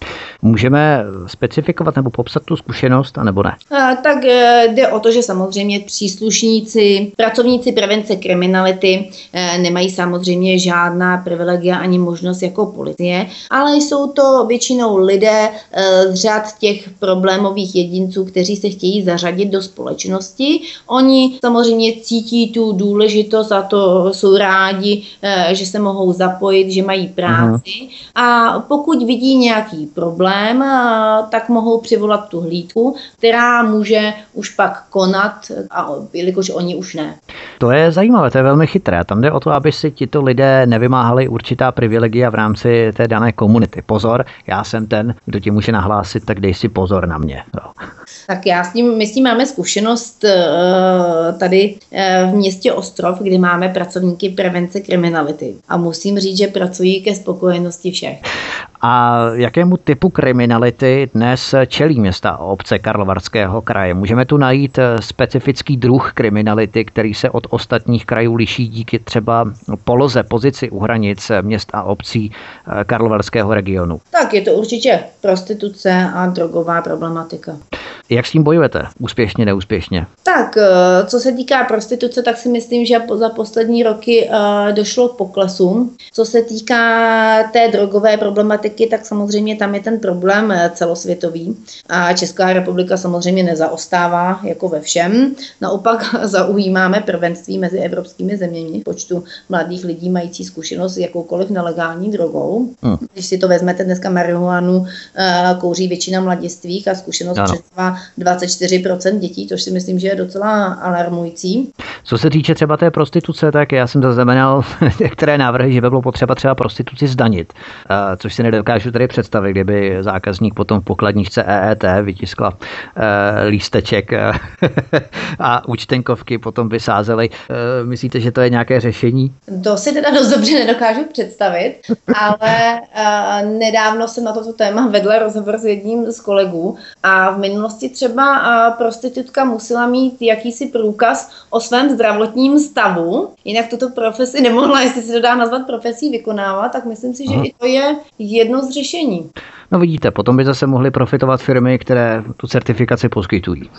Můžeme specifikovat nebo popsat tu zkušenost, anebo ne? A, tak e, jde o to, že samozřejmě příslušníci, pracovníci prevence kriminality e, nemají samozřejmě žádná privilegia ani možnost jako policie, ale jsou to většinou lidé e, z řad těch problémových jedinců, kteří se chtějí zařadit do společnosti. Oni samozřejmě cítí tu důležitost a to jsou rádi, že se mohou zapojit, že mají práci. Uh-huh. A pokud vidí nějaký problém, tak mohou přivolat tu hlídku, která může už pak konat, a jelikož oni už ne. To je zajímavé, to je velmi chytré. Tam jde o to, aby si tito lidé nevymáhali určitá privilegia v rámci té dané komunity. Pozor, já jsem ten, kdo ti může nahlásit, tak dej si pozor na mě. No. Tak já s tím, my s tím máme zkušenost uh, tady uh, v městě Ostrov, kde máme pracovníky prevence kriminality. A musím říct, že pracují ke spokojenosti všech. A jakému typu kriminality dnes čelí města a obce Karlovarského kraje? Můžeme tu najít specifický druh kriminality, který se od ostatních krajů liší díky třeba poloze, pozici u hranic měst a obcí Karlovarského regionu? Tak je to určitě prostituce a drogová problematika. Jak s tím bojujete? Úspěšně, neúspěšně? Tak, eh, co se týká prostituce, tak si myslím, že za poslední roky eh, došlo k poklesu. Co se týká té drogové problematiky, tak samozřejmě tam je ten problém eh, celosvětový. A Česká republika samozřejmě nezaostává jako ve všem. Naopak [laughs] zaujímáme prvenství mezi evropskými zeměmi počtu mladých lidí mající zkušenost s jakoukoliv nelegální drogou. Hmm. Když si to vezmete dneska marihuanu, kouří většina mladistvých a zkušenost představá 24% dětí, což si myslím, že je docela alarmující. Co se týče třeba té prostituce, tak já jsem zaznamenal [laughs] některé návrhy, že by bylo potřeba třeba prostituci zdanit, eh, což si nedokážu tady představit, kdyby zákazník potom v pokladničce EET vytiskla eh, lísteček eh, [laughs] a účtenkovky potom vysázely. Myslíte, že to je nějaké řešení? To si teda dost dobře nedokážu představit, ale nedávno jsem na toto téma vedla rozhovor s jedním z kolegů a v minulosti třeba prostitutka musela mít jakýsi průkaz o svém zdravotním stavu, jinak tuto profesi [laughs] nemohla, jestli se to dá nazvat profesí, vykonávat, tak myslím si, že Aha. i to je jedno z řešení. No vidíte, potom by zase mohly profitovat firmy, které tu certifikaci poskytují.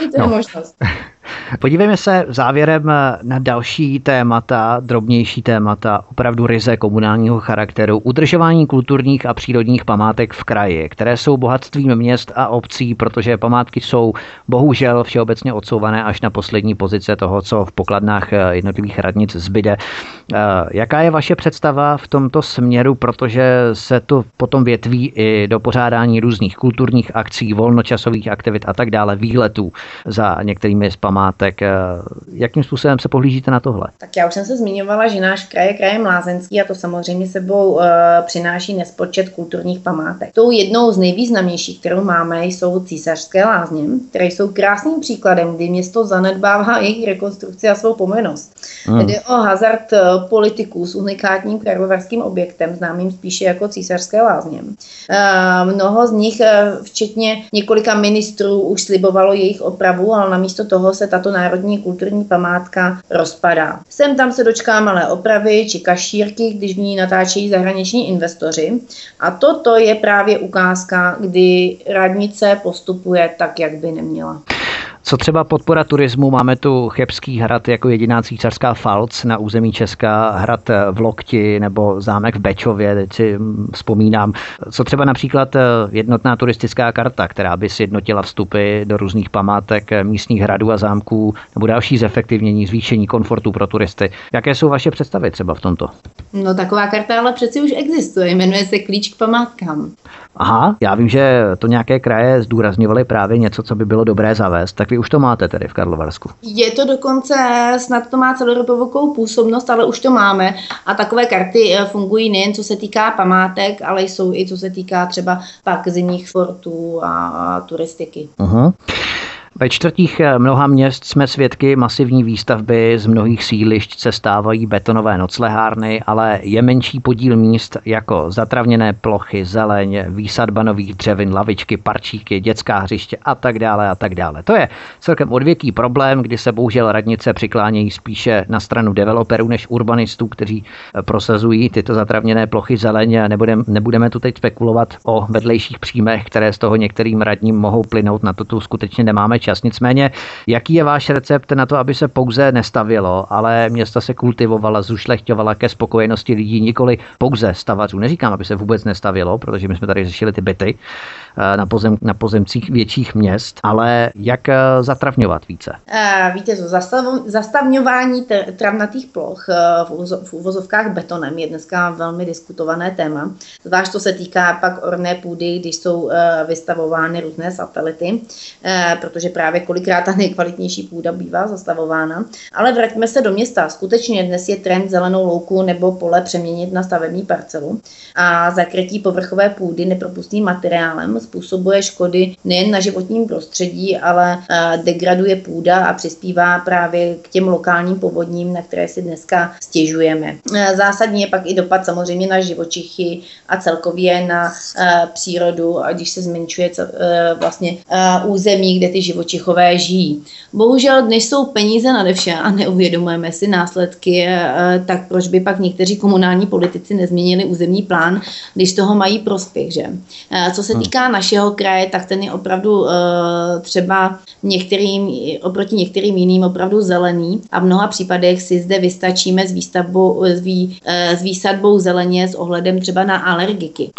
I to je no. možnost. [laughs] Podívejme se závěrem na další témata, drobnější témata, opravdu ryze komunálního charakteru, udržování kulturních a přírodních památek v kraji, které jsou bohatstvím měst a obcí, protože památky jsou bohužel všeobecně odsouvané až na poslední pozice toho, co v pokladnách jednotlivých radnic zbyde. Eh, jaká je vaše představa v tomto směru, protože se to potom větví i do pořádání různých kulturních akcí, volnočasových aktivit a tak dále, výletů za některými z památek. Eh, jakým způsobem se pohlížíte na tohle? Tak já už jsem se zmiňovala, že náš kraj je krajem lázenský a to samozřejmě sebou uh, přináší nespočet kulturních památek. Tou jednou z nejvýznamnějších, kterou máme, jsou císařské lázně, které jsou krásným příkladem, kdy město zanedbává jejich rekonstrukci a svou pomennost. Hmm. Jde o hazard politiků s unikátním karlovarským objektem, známým spíše jako císařské lázně. Uh, mnoho z nich, včetně několika ministrů, už slibovalo jejich opravu, ale namísto toho se tato národní kulturní památka rozpadá. Sem tam se dočká malé opravy či kašírky, když v ní natáčejí zahraniční investoři. A toto je právě ukázka, kdy radnice postupuje tak, jak by neměla. Co třeba podpora turismu? Máme tu Chebský hrad jako jediná císařská falc na území Česka, hrad v Lokti nebo zámek v Bečově, teď si vzpomínám. Co třeba například eh, jednotná turistická karta, která by sjednotila vstupy do různých památek eh, místních hradů a zámků, nebo další zefektivnění, zvýšení komfortu pro turisty. Jaké jsou vaše představy třeba v tomto? No taková karta ale přeci už existuje, jmenuje se Klíč k památkám. Aha, já vím, že to nějaké kraje zdůrazňovaly právě něco, co by bylo dobré zavést, tak vy už to máte tedy v Karlovarsku. Je to dokonce, snad to má celodopovou působnost, ale už to máme a takové karty eh, fungují nejen co se týká památek, ale jsou i co se týká třeba pak zimních sportů a turistiky. Uh-huh. Ve čtvrtích eh, mnoha měst jsme svědky masivní výstavby, z mnohých sídlišť se stávají betonové noclehárny, ale je menší podíl míst jako zatravněné plochy, zeleň, výsadba nových dřevin, lavičky, parčíky, dětská hřiště a tak dále a tak dále. To je celkem odvěký problém, kdy se bohužel radnice přiklánějí spíše na stranu developerů než urbanistů, kteří eh, prosazují tyto zatravněné plochy zeleň. Nebudem, nebudeme tu teď spekulovat o vedlejších příjmech, které z toho některým radním mohou plynout, na to tu skutečně nemáme čas. Nicméně, jaký je váš recept na to, aby se pouze nestavilo, ale města se kultivovala, zušlechťovala ke spokojenosti lidí, nikoli pouze stavařů. Neříkám, aby se vůbec nestavilo, protože my jsme tady řešili ty byty eh, na, pozem, na pozemcích větších měst, ale jak eh, zatravňovat více? Uh, víte, zastav, zastavňování travnatých ploch v uvozovkách betonem je dneska velmi diskutované téma, zvlášť to se týká pak orné půdy, když jsou vystavovány různé satelity, protože právě kolikrát ta nejkvalitnější půda bývá zastavována. Ale vraťme se do města. Skutečně dnes je trend zelenou louku nebo pole přeměnit na stavební parcelu a zakrytí povrchové půdy nepropustným materiálem způsobuje škody nejen na životním prostředí, ale eh, degraduje půda a přispívá právě k těm lokálním povodním, na které si dneska stěžujeme. Eh, zásadní je pak i dopad samozřejmě na živočichy a celkově na eh, přírodu, a když se zmenšuje vlastně území, kde ty živočichy živočichové žijí. Bohužel dnes jsou peníze na vše a neuvědomujeme si následky, eh, tak proč by pak někteří komunální politici nezměnili územní plán, když toho mají prospěch. Že? Eh, co se hmm. týká našeho kraje, tak ten je opravdu eh, třeba některým, oproti některým jiným opravdu zelený a v mnoha případech si zde vystačíme s, výstavbou, s, vý, s výsadbou zeleně s ohledem třeba na alergiky.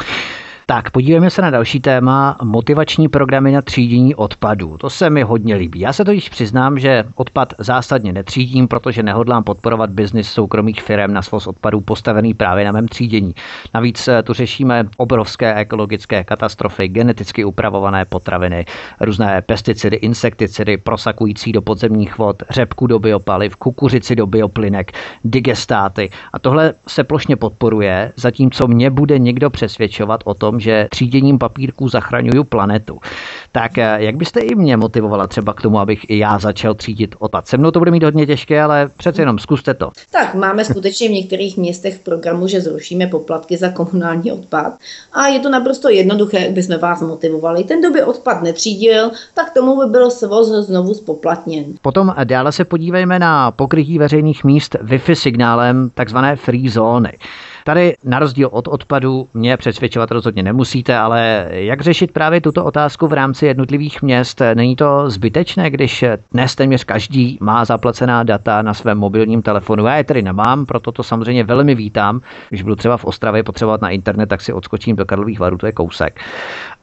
Tak, podívejme se na další téma, motivační programy na třídění odpadů. To se mi hodně líbí. Já se totiž přiznám, že odpad zásadně netřídím, protože nehodlám podporovat biznis soukromých firm na svoz odpadů postavený právě na mém třídění. Navíc eh, tu řešíme obrovské ekologické katastrofy, geneticky upravované potraviny, různé pesticidy, insekticidy prosakující do podzemních vod, řepku do biopaliv, kukuřici do bioplynek, digestáty. A tohle se plošně podporuje, zatímco mě bude někdo přesvědčovat o tom, tom, že tříděním papírků zachraňuju planetu. Tak eh, jak byste i mě motivovala třeba k tomu, abych i já začal třídit odpad? Se mnou to bude mít hodně těžké, ale přece jenom zkuste to. Tak máme skutečně v některých městech v programu, že zrušíme poplatky za komunální odpad a je to naprosto jednoduché, jak bychom vás motivovali. Ten, kdo by odpad netřídil, tak tomu by byl svoz znovu spoplatněn. Potom dále se podívejme na pokrytí veřejných míst Wi-Fi signálem takzvané free zóny. Tady na rozdíl od odpadu mě přesvědčovat rozhodně nemusíte, ale jak řešit právě tuto otázku v rámci jednotlivých měst? Není to zbytečné, když dnes téměř každý má zaplacená data na svém mobilním telefonu? Já je tedy nemám, proto to samozřejmě velmi vítám. Když budu třeba v Ostravě potřebovat na internet, tak si odskočím do Karlových varů, to je kousek.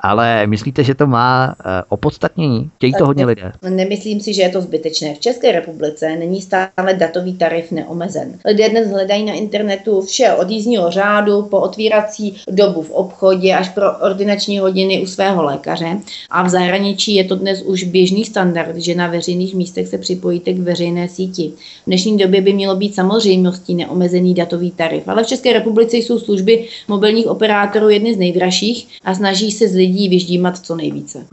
Ale myslíte, že to má eh, opodstatnění? Chtějí to hodně lidé? Nemyslím si, že je to zbytečné. V České republice není stále datový tarif neomezen. Lidé dnes hledají na internetu vše od jízdní jízdního řádu po otvírací dobu v obchodě až pro ordinační hodiny u svého lékaře. A v zahraničí je to dnes už běžný standard, že na veřejných místech se připojíte k veřejné síti. V dnešní době by mělo být samozřejmostí neomezený datový tarif, ale v České republice jsou služby mobilních operátorů jedny z nejdražších a snaží se z lidí vyždímat co nejvíce.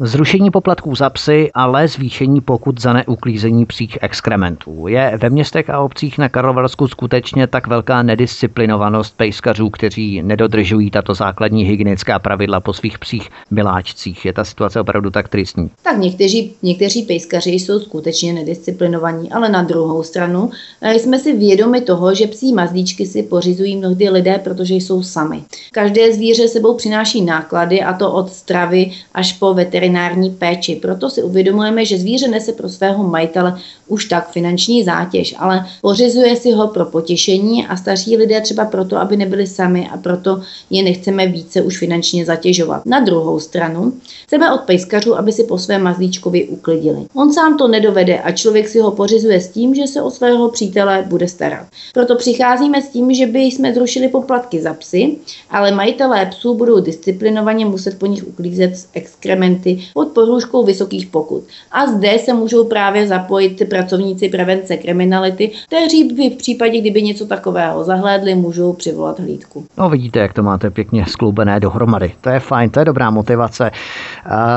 Zrušení poplatků za psy, ale zvýšení pokut za neuklízení psích exkrementů. Je ve městech a obcích na Karlovarsku skutečně tak velká nedisciplinovanost pejskařů, kteří nedodržují tato základní hygienická pravidla po svých psích miláčcích. Je ta situace opravdu tak tristní? Tak někteří, někteří pejskaři jsou skutečně nedisciplinovaní, ale na druhou stranu eh, jsme si vědomi toho, že psí mazlíčky si pořizují mnohdy lidé, protože jsou sami. Každé zvíře sebou přináší náklady a to od stravy až po veterinární veterinární péči. Proto si uvědomujeme, že zvíře nese pro svého majitele už tak finanční zátěž, ale pořizuje si ho pro potěšení a staří lidé třeba proto, aby nebyli sami a proto je nechceme více už finančně zatěžovat. Na druhou stranu chceme od pejskařů, aby si po svém mazlíčkovi uklidili. On sám to nedovede a člověk si ho pořizuje s tím, že se o svého přítele bude starat. Proto přicházíme s tím, že by jsme zrušili poplatky za psy, ale majitelé psů budou disciplinovaně muset po nich uklízet exkrementy pod pohrůžkou vysokých pokut. A zde se můžou právě zapojit pracovníci prevence kriminality, kteří by v případě, kdyby něco takového zahlédli, můžou přivolat hlídku. No vidíte, jak to máte pěkně skloubené dohromady. To je fajn, to je dobrá motivace.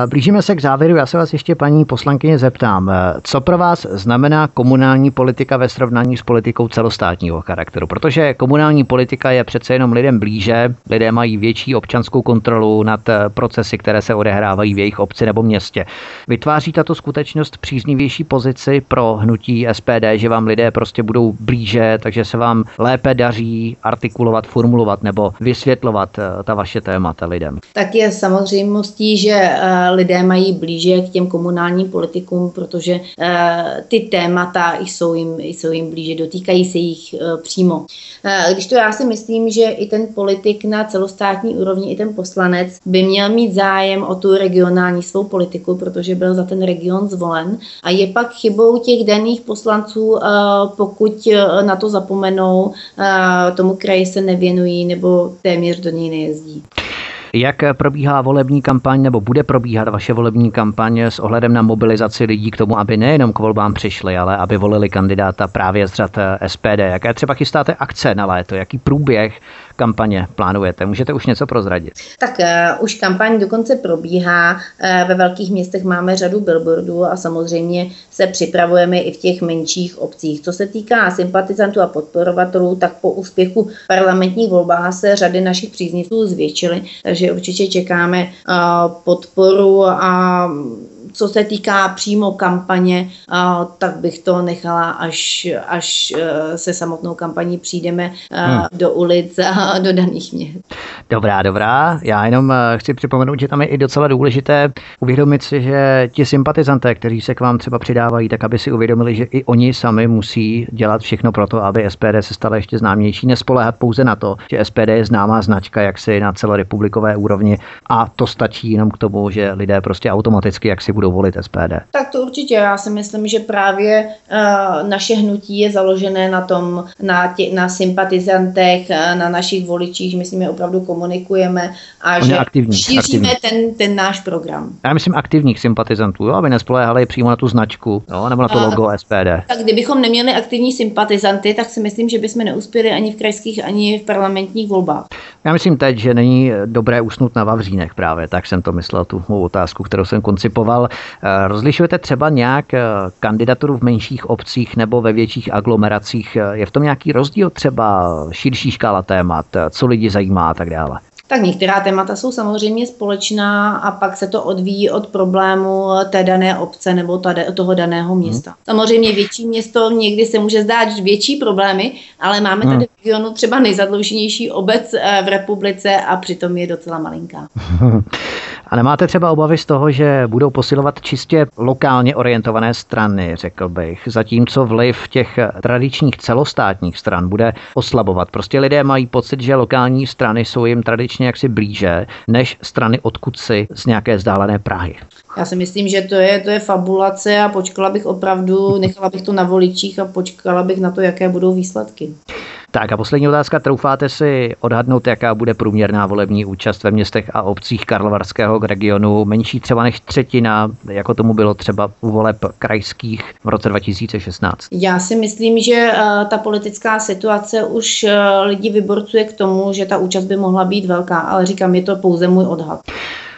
Blížíme se k závěru. Já se vás ještě, paní poslankyně, zeptám. Co pro vás znamená komunální politika ve srovnání s politikou celostátního charakteru? Protože komunální politika je přece jenom lidem blíže, lidé mají větší občanskou kontrolu nad procesy, které se odehrávají v jejich obci nebo městě. Vytváří tato skutečnost příznivější pozici pro hnutí SPD, že vám lidé prostě budou blíže, takže se vám lépe daří artikulovat, formulovat nebo vysvětlovat eh, ta vaše témata lidem? Tak je samozřejmostí, že eh, lidé mají blíže k těm komunálním politikům, protože eh, ty témata jsou jim, jsou jim blíže, dotýkají se jich přímo. Když to já si myslím, že i ten politik na celostátní úrovni, i ten poslanec by měl mít zájem o tu regionální brání svou politiku, protože byl za ten region zvolen. A je pak chybou těch daných poslanců, eh, pokud eh, na to zapomenou, eh, tomu kraji se nevěnují nebo téměř do něj nejezdí. Jak probíhá volební kampaň nebo bude probíhat vaše volební kampaň s ohledem na mobilizaci lidí k tomu, aby nejenom k volbám přišli, ale aby volili kandidáta právě z řad SPD? Jaké třeba chystáte akce na léto? Jaký průběh kampaně plánujete? Můžete už něco prozradit? Tak uh, už kampaň dokonce probíhá. Uh, ve velkých městech máme řadu billboardů a samozřejmě se připravujeme i v těch menších obcích. Co se týká sympatizantů a podporovatelů, tak po úspěchu parlamentních volbách se řady našich příznivců zvětšily, takže určitě čekáme uh, podporu a co se týká přímo kampaně, tak bych to nechala, až, až e, se samotnou kampaní přijdeme e, hmm. do ulic a do daných měst. Dobrá, dobrá. Já jenom e, chci připomenout, že tam je i docela důležité uvědomit si, že ti sympatizanté, kteří se k vám třeba přidávají, tak aby si uvědomili, že i oni sami musí dělat všechno pro to, aby SPD se stala ještě známější, nespoléhat pouze na to, že SPD je známá značka jaksi na celorepublikové úrovni a to stačí jenom k tomu, že lidé prostě automaticky jak si budou volit SPD. Tak to určitě. Já si myslím, že právě uh, naše hnutí je založené na tom, na, tě, na sympatizantech, uh, na našich voličích. My s nimi opravdu komunikujeme a On že aktivní, šíříme aktivní. Ten, ten náš program. Já myslím aktivních sympatizantů, jo, aby nespoléhali přímo na tu značku jo, nebo na to logo uh, SPD. Tak kdybychom neměli aktivní sympatizanty, tak si myslím, že bychom neuspěli ani v krajských, ani v parlamentních volbách. Já myslím teď, že není dobré usnout na Vavřínech právě, tak jsem to myslel, tu mou otázku, kterou jsem koncipoval. Eh, rozlišujete třeba nějak eh, kandidaturu v menších obcích nebo ve větších aglomeracích? Je v tom nějaký rozdíl třeba širší škála témat, co lidi zajímá a tak dále? Tak některá témata jsou samozřejmě společná a pak se to odvíjí od problému té dané obce nebo tady, toho daného města. Hmm. Samozřejmě větší město někdy se může zdát větší problémy, ale máme tady hmm. v regionu třeba nejzadlouženější obec eh, v republice a přitom je docela malinká. [laughs] A nemáte třeba obavy z toho, že budou posilovat čistě lokálně orientované strany, řekl bych, zatímco vliv těch tradičních celostátních stran bude oslabovat. Prostě lidé mají pocit, že lokální strany jsou jim tradičně jaksi blíže než strany odkud si z nějaké vzdálené Prahy. Já si myslím, že to je, to je fabulace a počkala bych opravdu, nechala bych to na voličích a počkala bych na to, jaké budou výsledky. Tak a poslední otázka. Troufáte si odhadnout, jaká bude průměrná volební účast ve městech a obcích Karlovarského regionu? Menší třeba než třetina, jako tomu bylo třeba u voleb krajských v roce 2016? Já si myslím, že uh, ta politická situace už uh, lidi vyborcuje k tomu, že ta účast by mohla být velká, ale říkám, je to pouze můj odhad.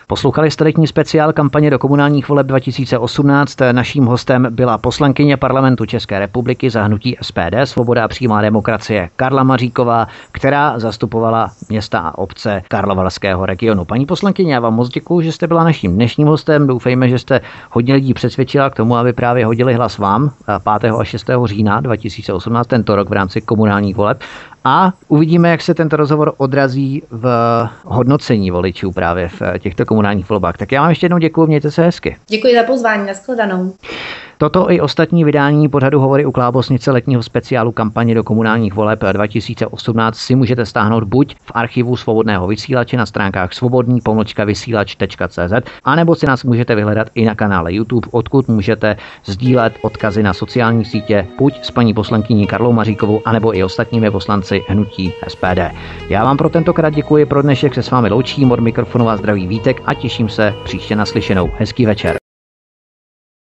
Poslouchali jste letní speciál kampaně do komunálních voleb 2018. Naším hostem byla poslankyně parlamentu České republiky za hnutí SPD Svoboda a přímá demokracie Karla Maříková, která zastupovala města a obce Karlovarského regionu. Paní poslankyně, já vám moc děkuji, že jste byla naším dnešním hostem. Doufejme, že jste hodně lidí přesvědčila k tomu, aby právě hodili hlas vám 5. a 6. října 2018, tento rok v rámci komunálních voleb. A uvidíme, jak se tento rozhovor odrazí v hodnocení voličů právě v těchto komunálních volbách. Tak já vám ještě jednou děkuji, mějte se hezky. Děkuji za pozvání, nashledanou. Toto i ostatní vydání pořadu Hovory u Klábosnice letního speciálu kampaně do komunálních voleb 2018 si můžete stáhnout buď v archivu svobodného vysílače na stránkách svobodný vysílač.cz anebo si nás můžete vyhledat i na kanále YouTube, odkud můžete sdílet odkazy na sociální sítě buď s paní poslankyní Karlou Maříkovou, anebo i ostatními poslanci hnutí SPD. Já vám pro tentokrát děkuji, pro dnešek se s vámi loučím, od mikrofonu vás zdraví Vítek a těším se příště naslyšenou. Hezký večer.